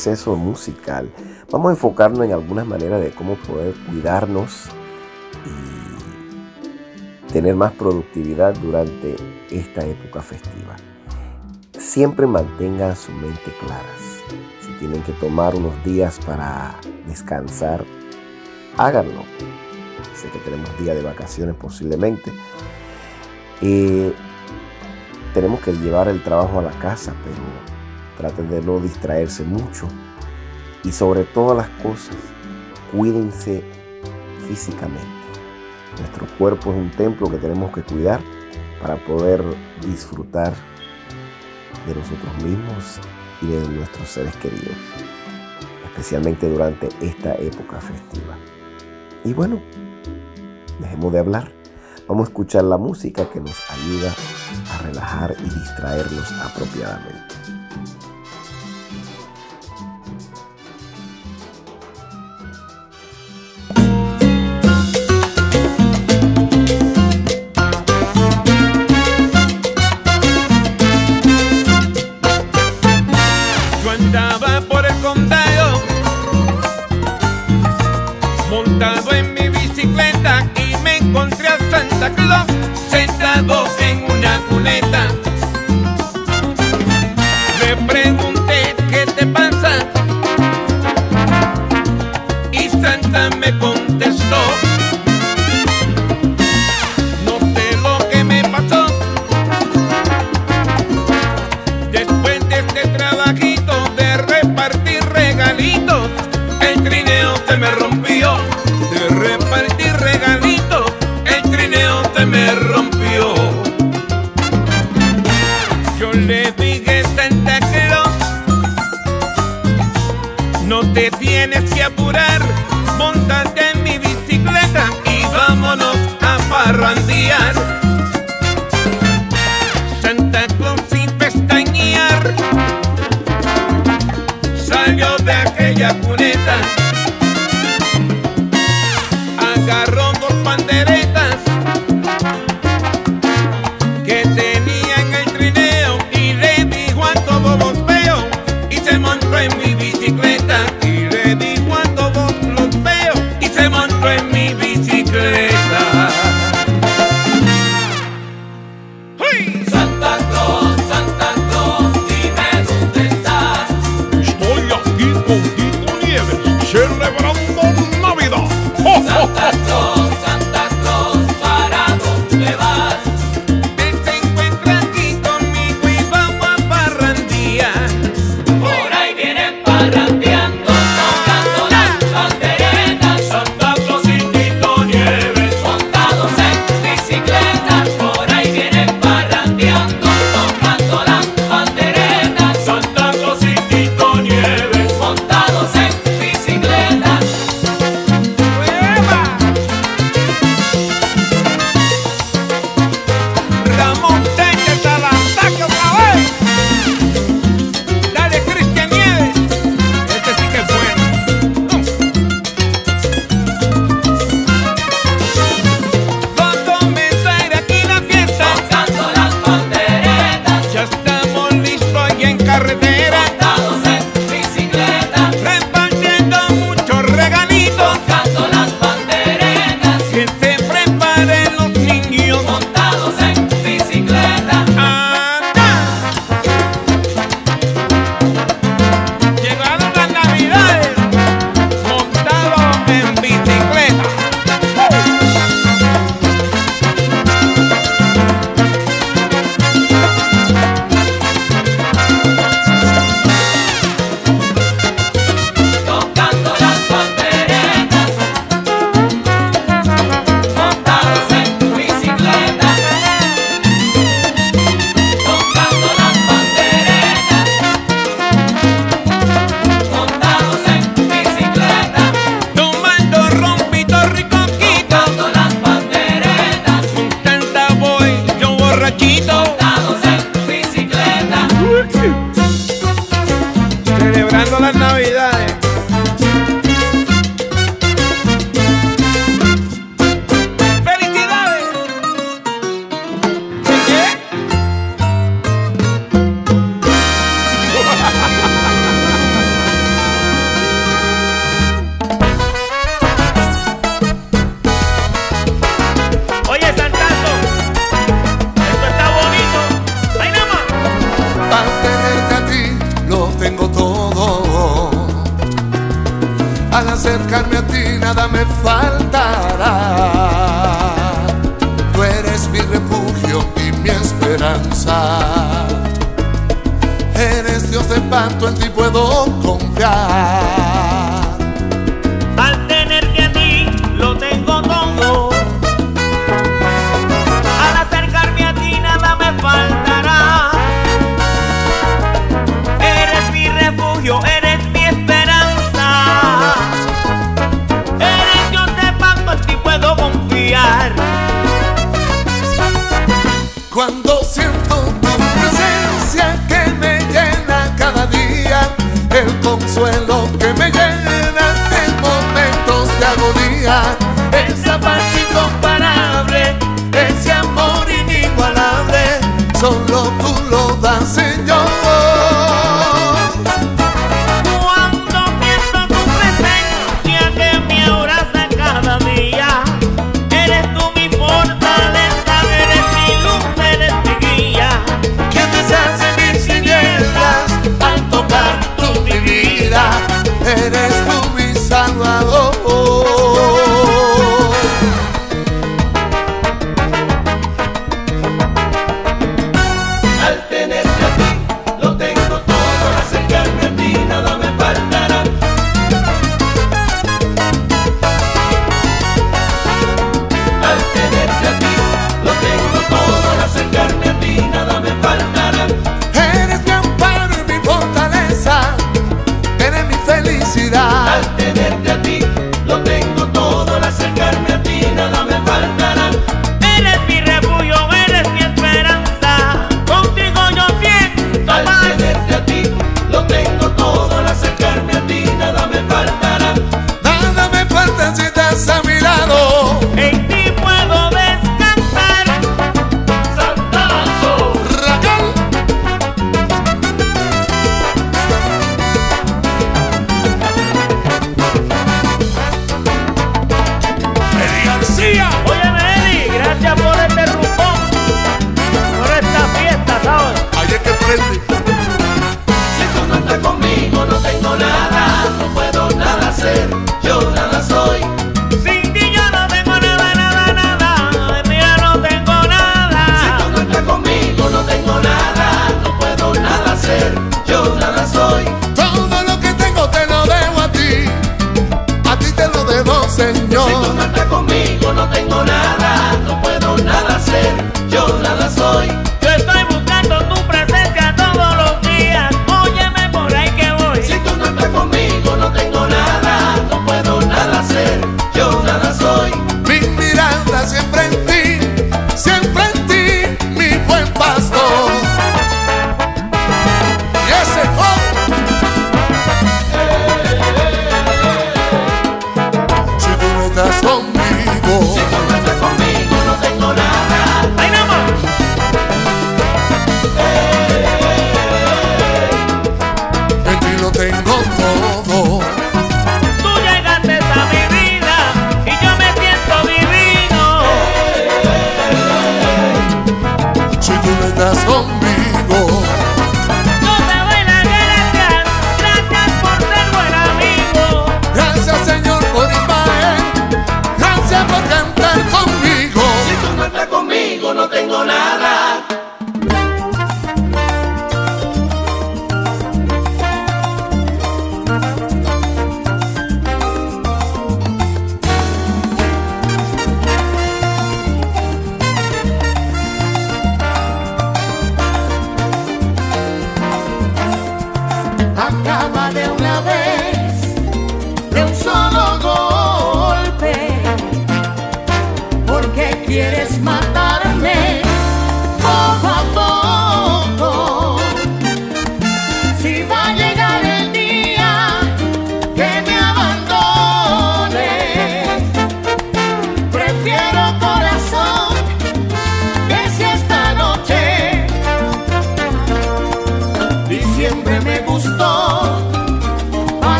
receso musical, vamos a enfocarnos en algunas maneras de cómo poder cuidarnos y tener más productividad durante esta época festiva. Siempre mantengan su mente claras. Si tienen que tomar unos días para descansar, háganlo. Sé que tenemos días de vacaciones posiblemente. Eh, tenemos que llevar el trabajo a la casa, pero traten de no distraerse mucho. Y sobre todas las cosas, cuídense físicamente. Nuestro cuerpo es un templo que tenemos que cuidar para poder disfrutar de nosotros mismos y de nuestros seres queridos, especialmente durante esta época festiva. Y bueno, dejemos de hablar. Vamos a escuchar la música que nos ayuda a relajar y distraernos apropiadamente.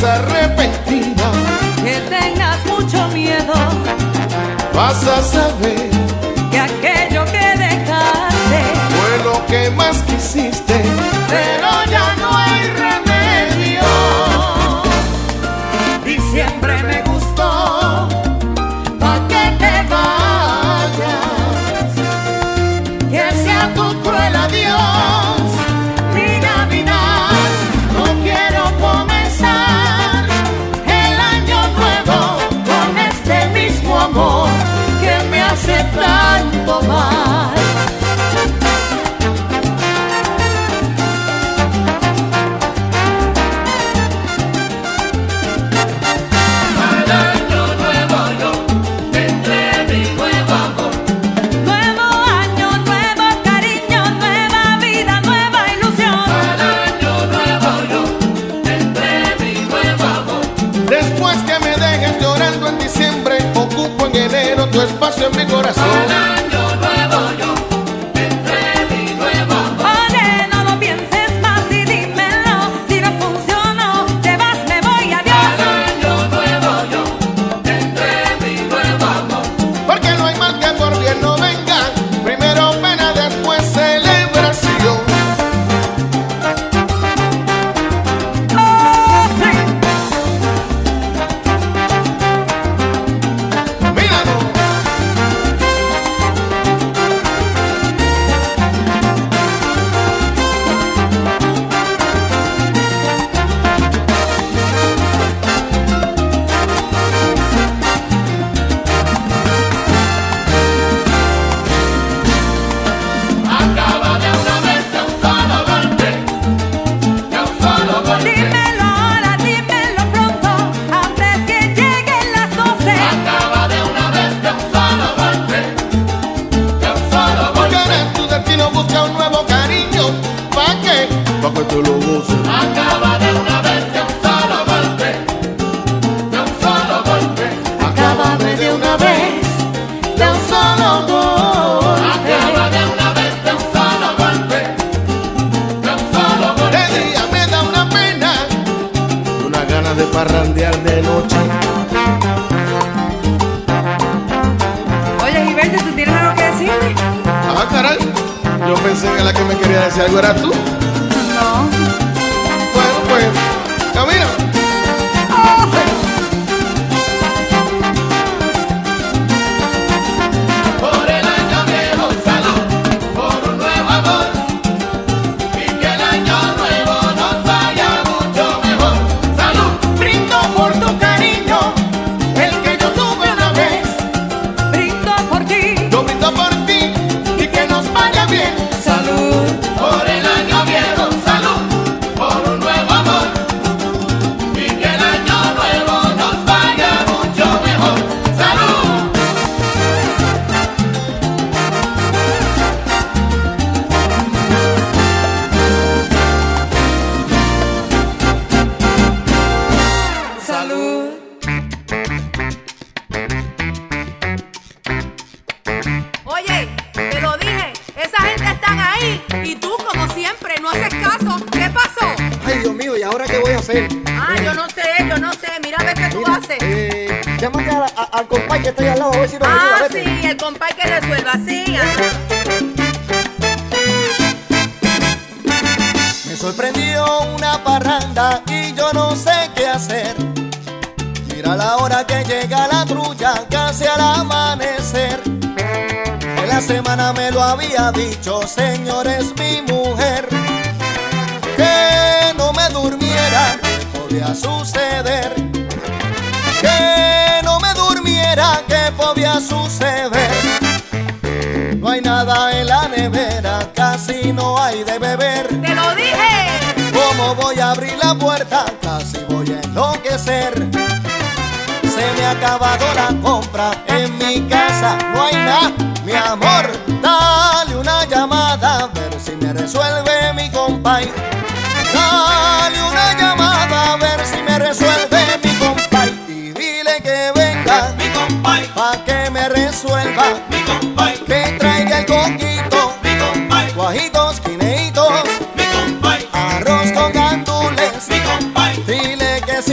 tristeza repentina. Que tengas mucho miedo. Vas a saber que aquello que dejaste fue lo que más quisiste, pero ya en mi corazón.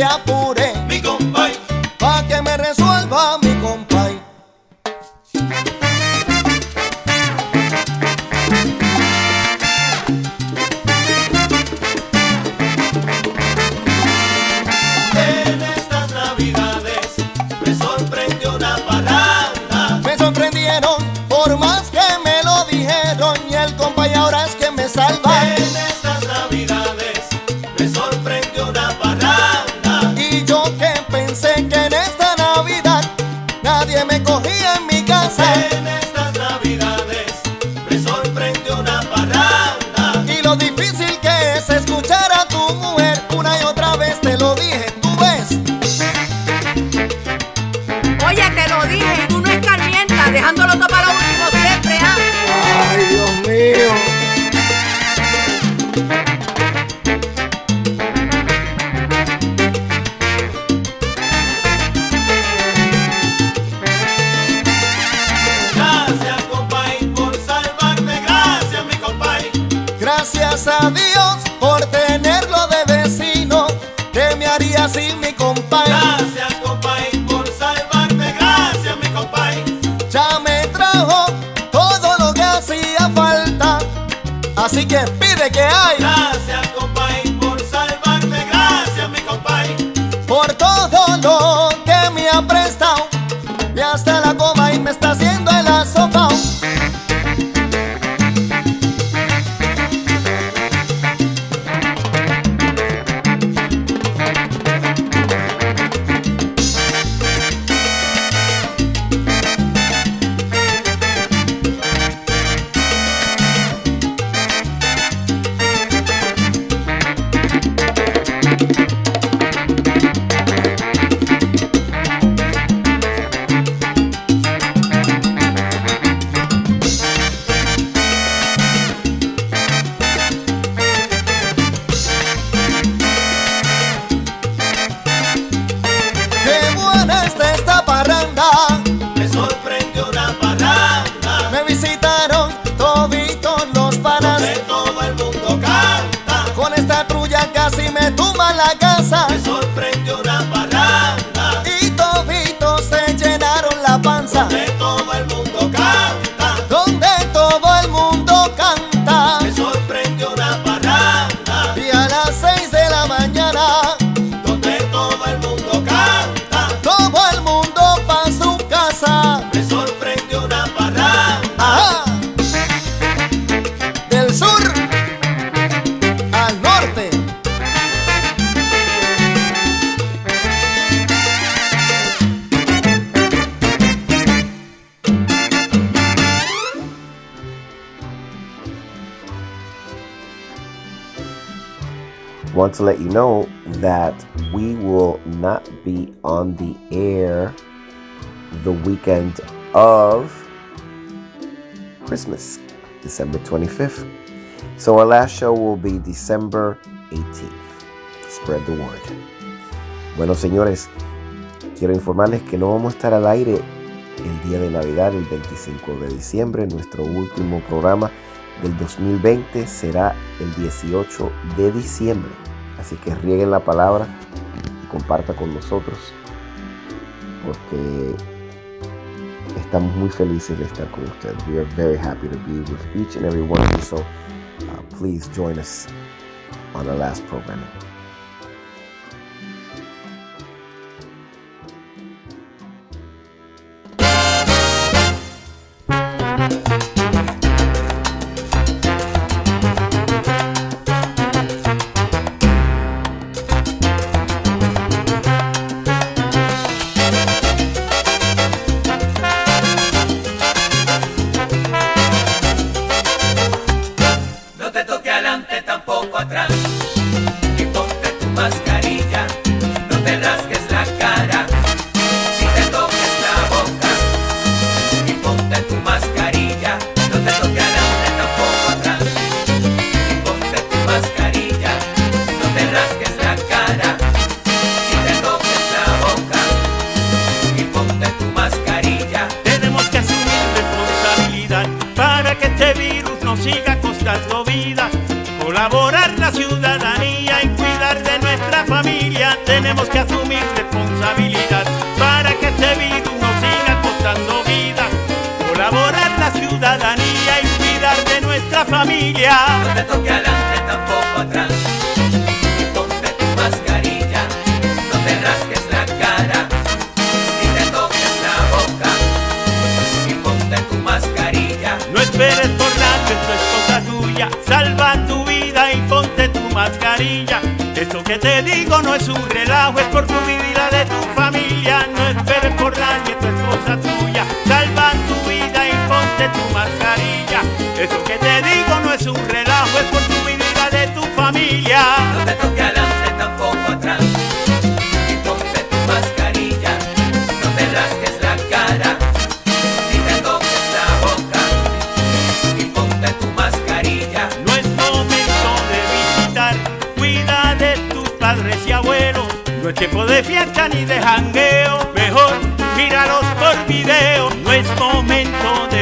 apure. Mi compay. weekend of Christmas, December 25th. So our last show will be December 18th. Spread the word. Bueno, señores, quiero informarles que no vamos a estar al aire el día de Navidad, el 25 de diciembre. Nuestro último programa del 2020 será el 18 de diciembre. Así que rieguen la palabra y comparta con nosotros. Porque estamos muy felices de estar con ustedes. We are very happy to be with each and every one of you. So uh, please join us on our last program. no es un relajo, es por tu vida de tu familia. No te toques adelante, tampoco atrás. Y ponte tu mascarilla, no te rasques la cara, ni te toques la boca. Y ponte tu mascarilla. No es momento de visitar, cuida de tus padres y abuelos. No es tiempo de fiesta ni de jangueo, mejor míralos por video. No es momento de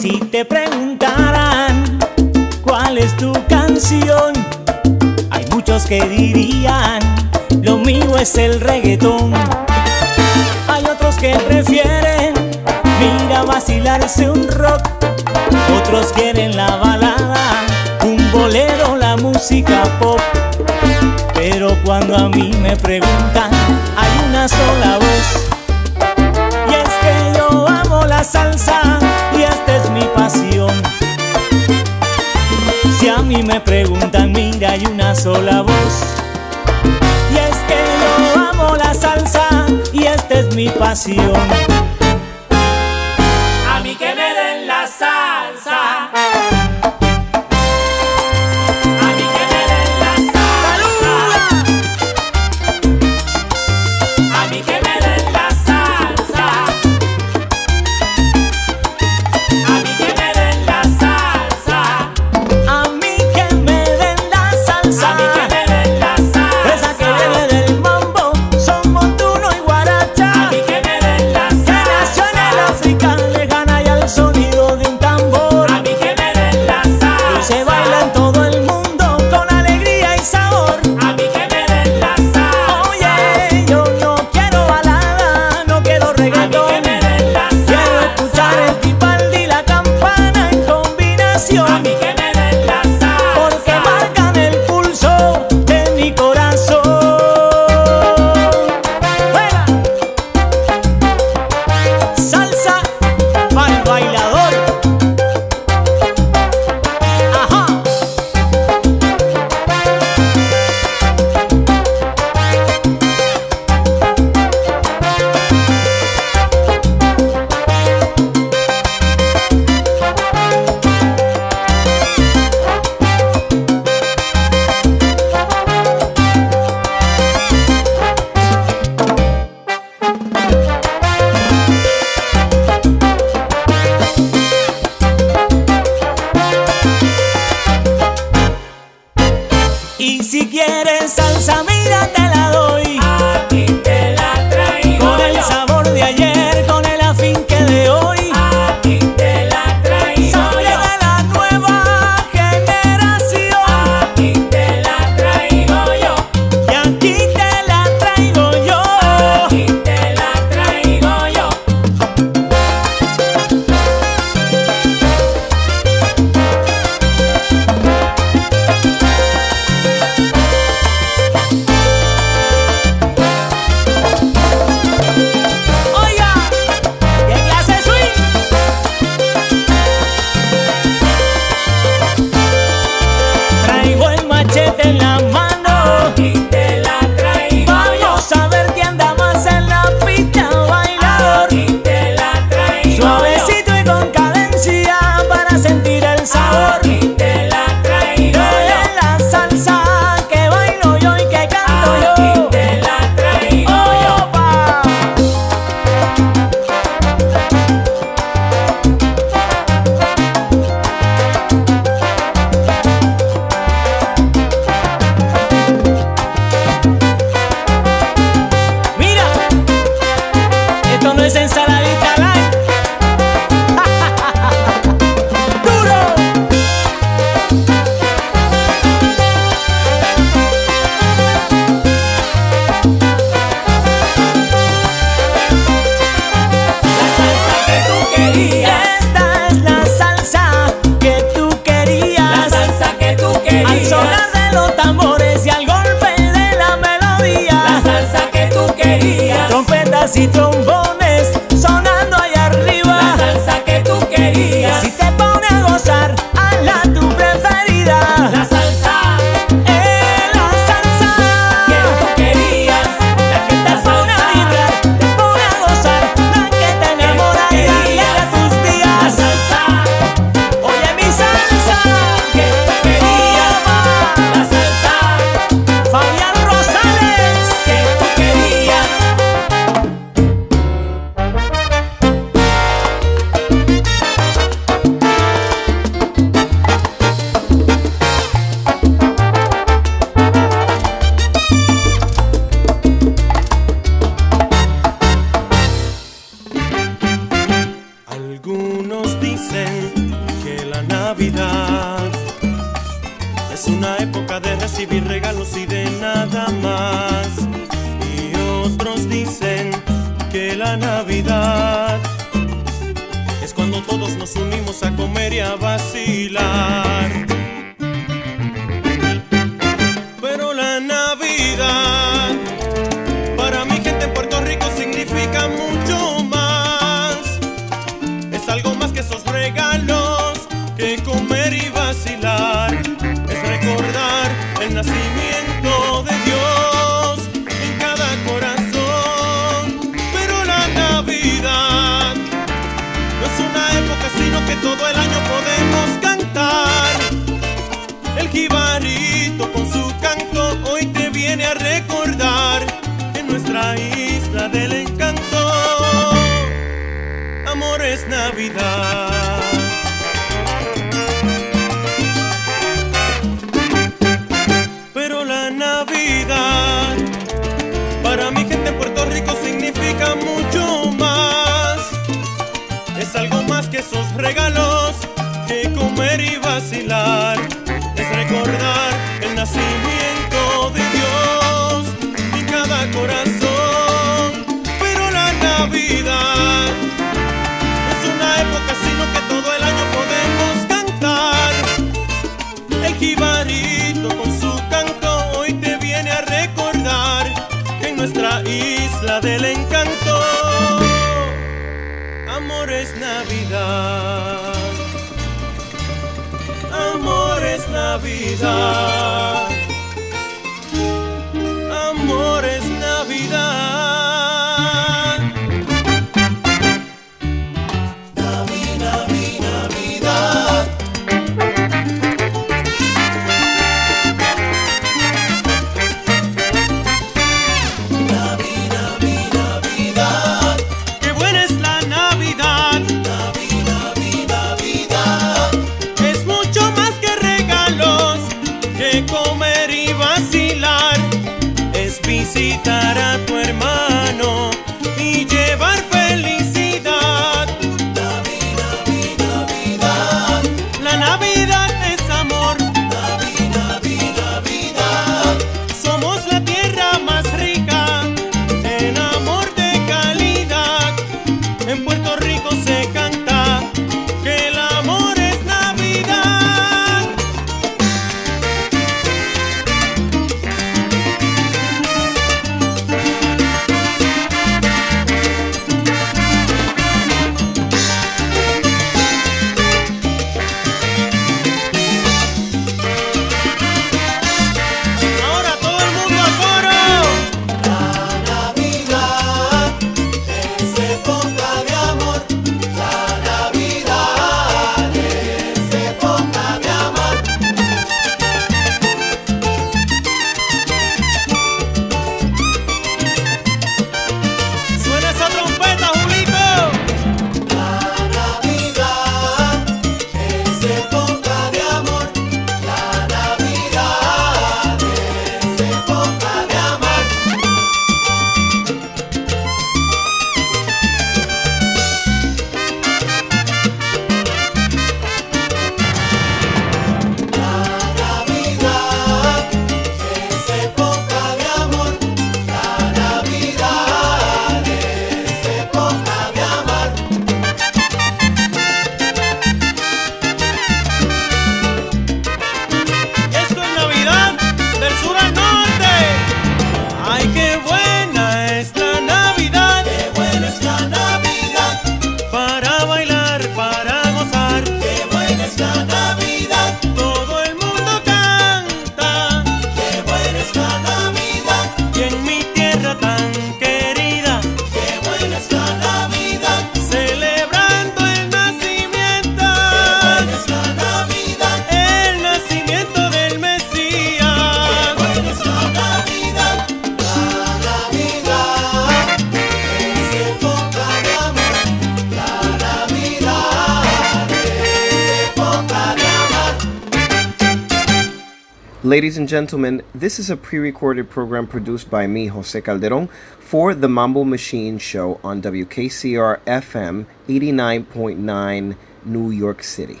gentlemen, this is a pre recorded program produced by me, Jose Calderon, for the Mambo Machine Show on WKCR FM 89.9 New York City.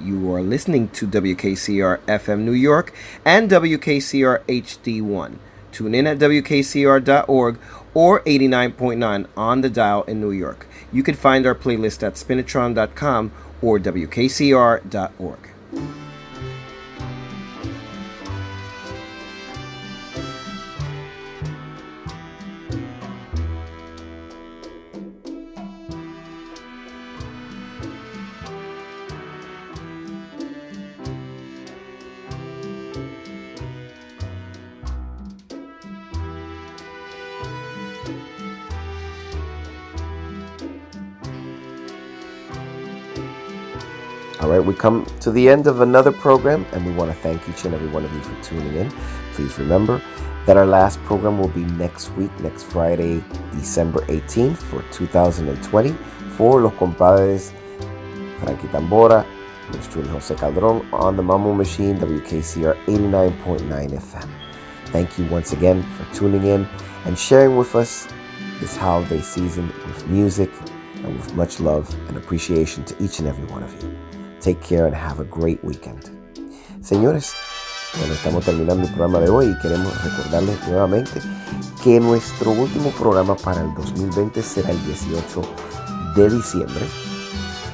You are listening to WKCR FM New York and WKCR HD1. Tune in at WKCR.org or 89.9 on the dial in New York. You can find our playlist at spinatron.com or WKCR.org. come to the end of another program, and we want to thank each and every one of you for tuning in. Please remember that our last program will be next week, next Friday, December 18th for 2020, for Los Compadres Frankie Tambora, Mr. Jose Calderon on the Mambo Machine, WKCR 89.9 FM. Thank you once again for tuning in and sharing with us this holiday season with music and with much love and appreciation to each and every one of you. Take care and have a great weekend. Señores, bueno, estamos terminando el programa de hoy y queremos recordarles nuevamente que nuestro último programa para el 2020 será el 18 de diciembre,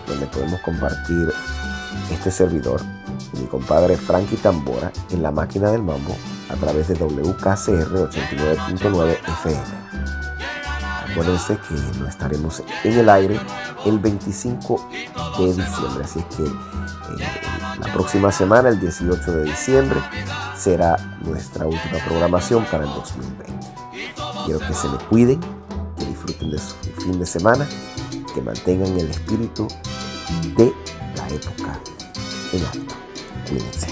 donde podemos compartir este servidor y mi compadre Frankie Tambora en la máquina del mambo a través de WKCR 89.9 FM. Acuérdense que no estaremos en el aire el 25 de diciembre, así es que eh, la próxima semana, el 18 de diciembre, será nuestra última programación para el 2020. Quiero que se me cuiden, que disfruten de su fin de semana, que mantengan el espíritu de la época en alto. Cuídense.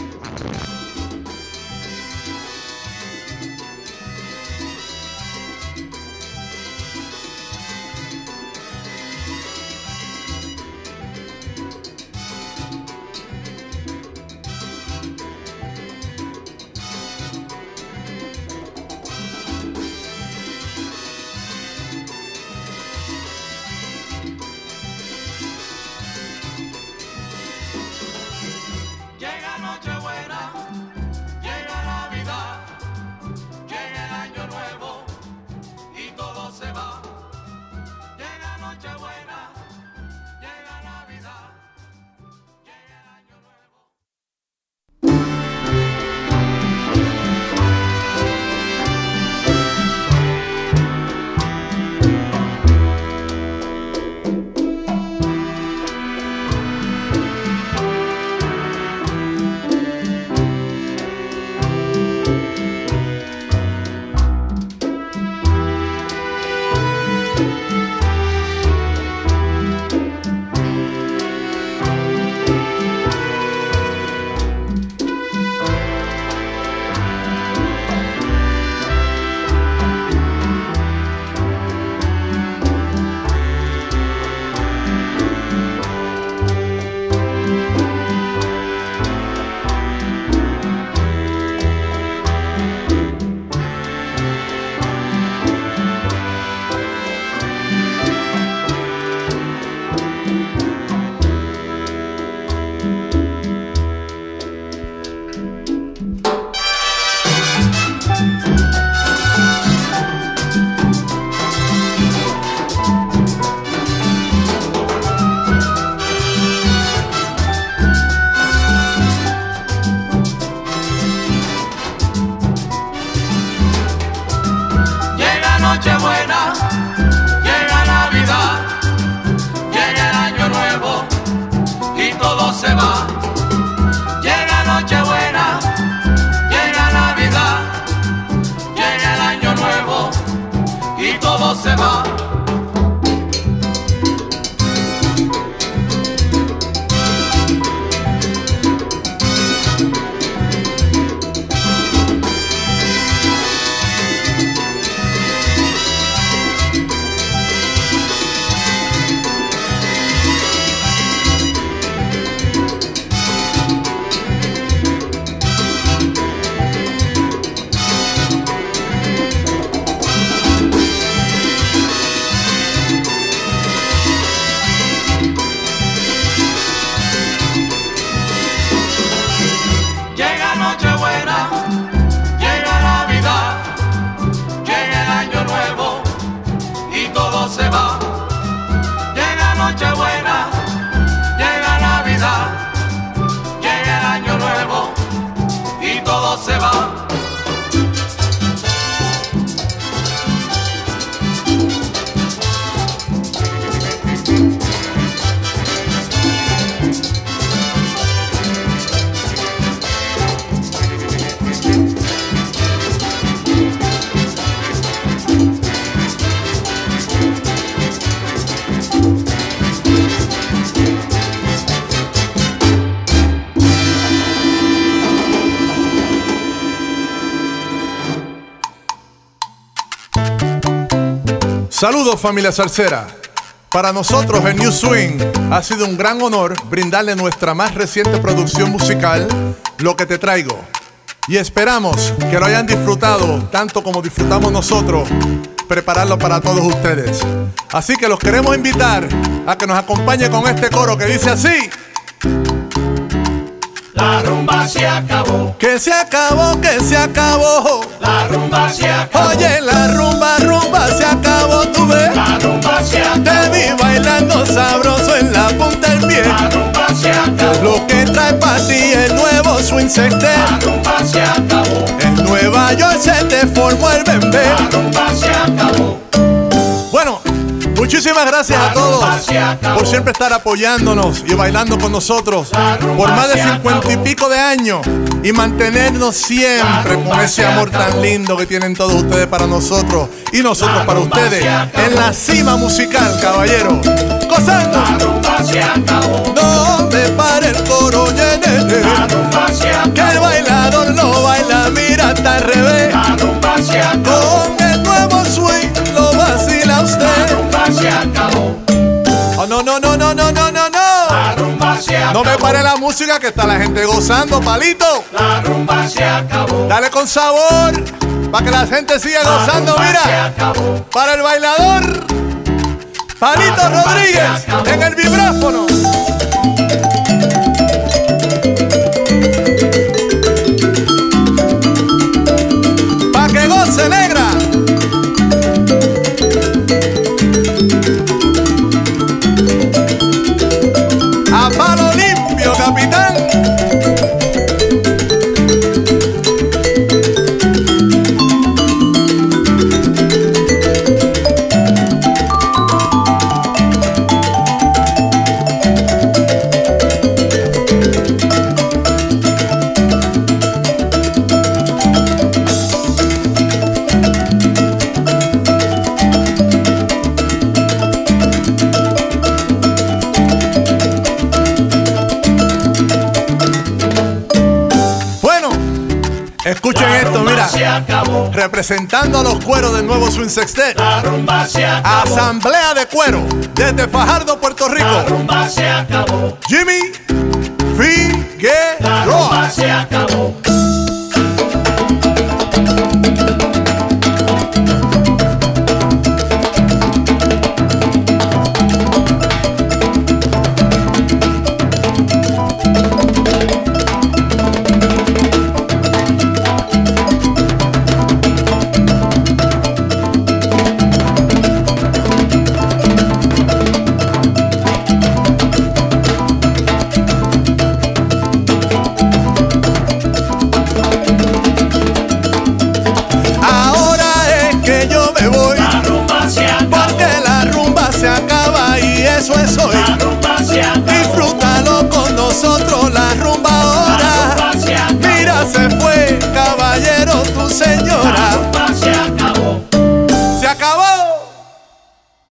Saludos familia salsera. Para nosotros en New Swing ha sido un gran honor brindarle nuestra más reciente producción musical, Lo que te traigo. Y esperamos que lo hayan disfrutado tanto como disfrutamos nosotros prepararlo para todos ustedes. Así que los queremos invitar a que nos acompañe con este coro que dice así. La rumba se acabó. Que se acabó, que se acabó. La rumba se acabó. Oye, la rumba, Lo que trae para ti el nuevo swing se. En Nueva York se te formó el acabó. Bueno, muchísimas gracias a todos por siempre estar apoyándonos y bailando con nosotros por más de cincuenta y pico de años y mantenernos siempre con ese amor tan lindo que tienen todos ustedes para nosotros y nosotros para ustedes en la cima musical, caballero. Gozando. No me pare el coro, yenene. Que el bailador no baila, mira, está al revés. Con el nuevo swing lo vacila usted. Oh, no, no, no, no, no, no, no, no. No me pare la música que está la gente gozando, palito. La rumba se acabó. Dale con sabor para que la gente siga gozando, mira. Para el bailador, Palito Rodríguez en el vibráfono. Representando a los cueros del nuevo Swing Sextet. Asamblea de cuero desde Fajardo, Puerto Rico. Jimmy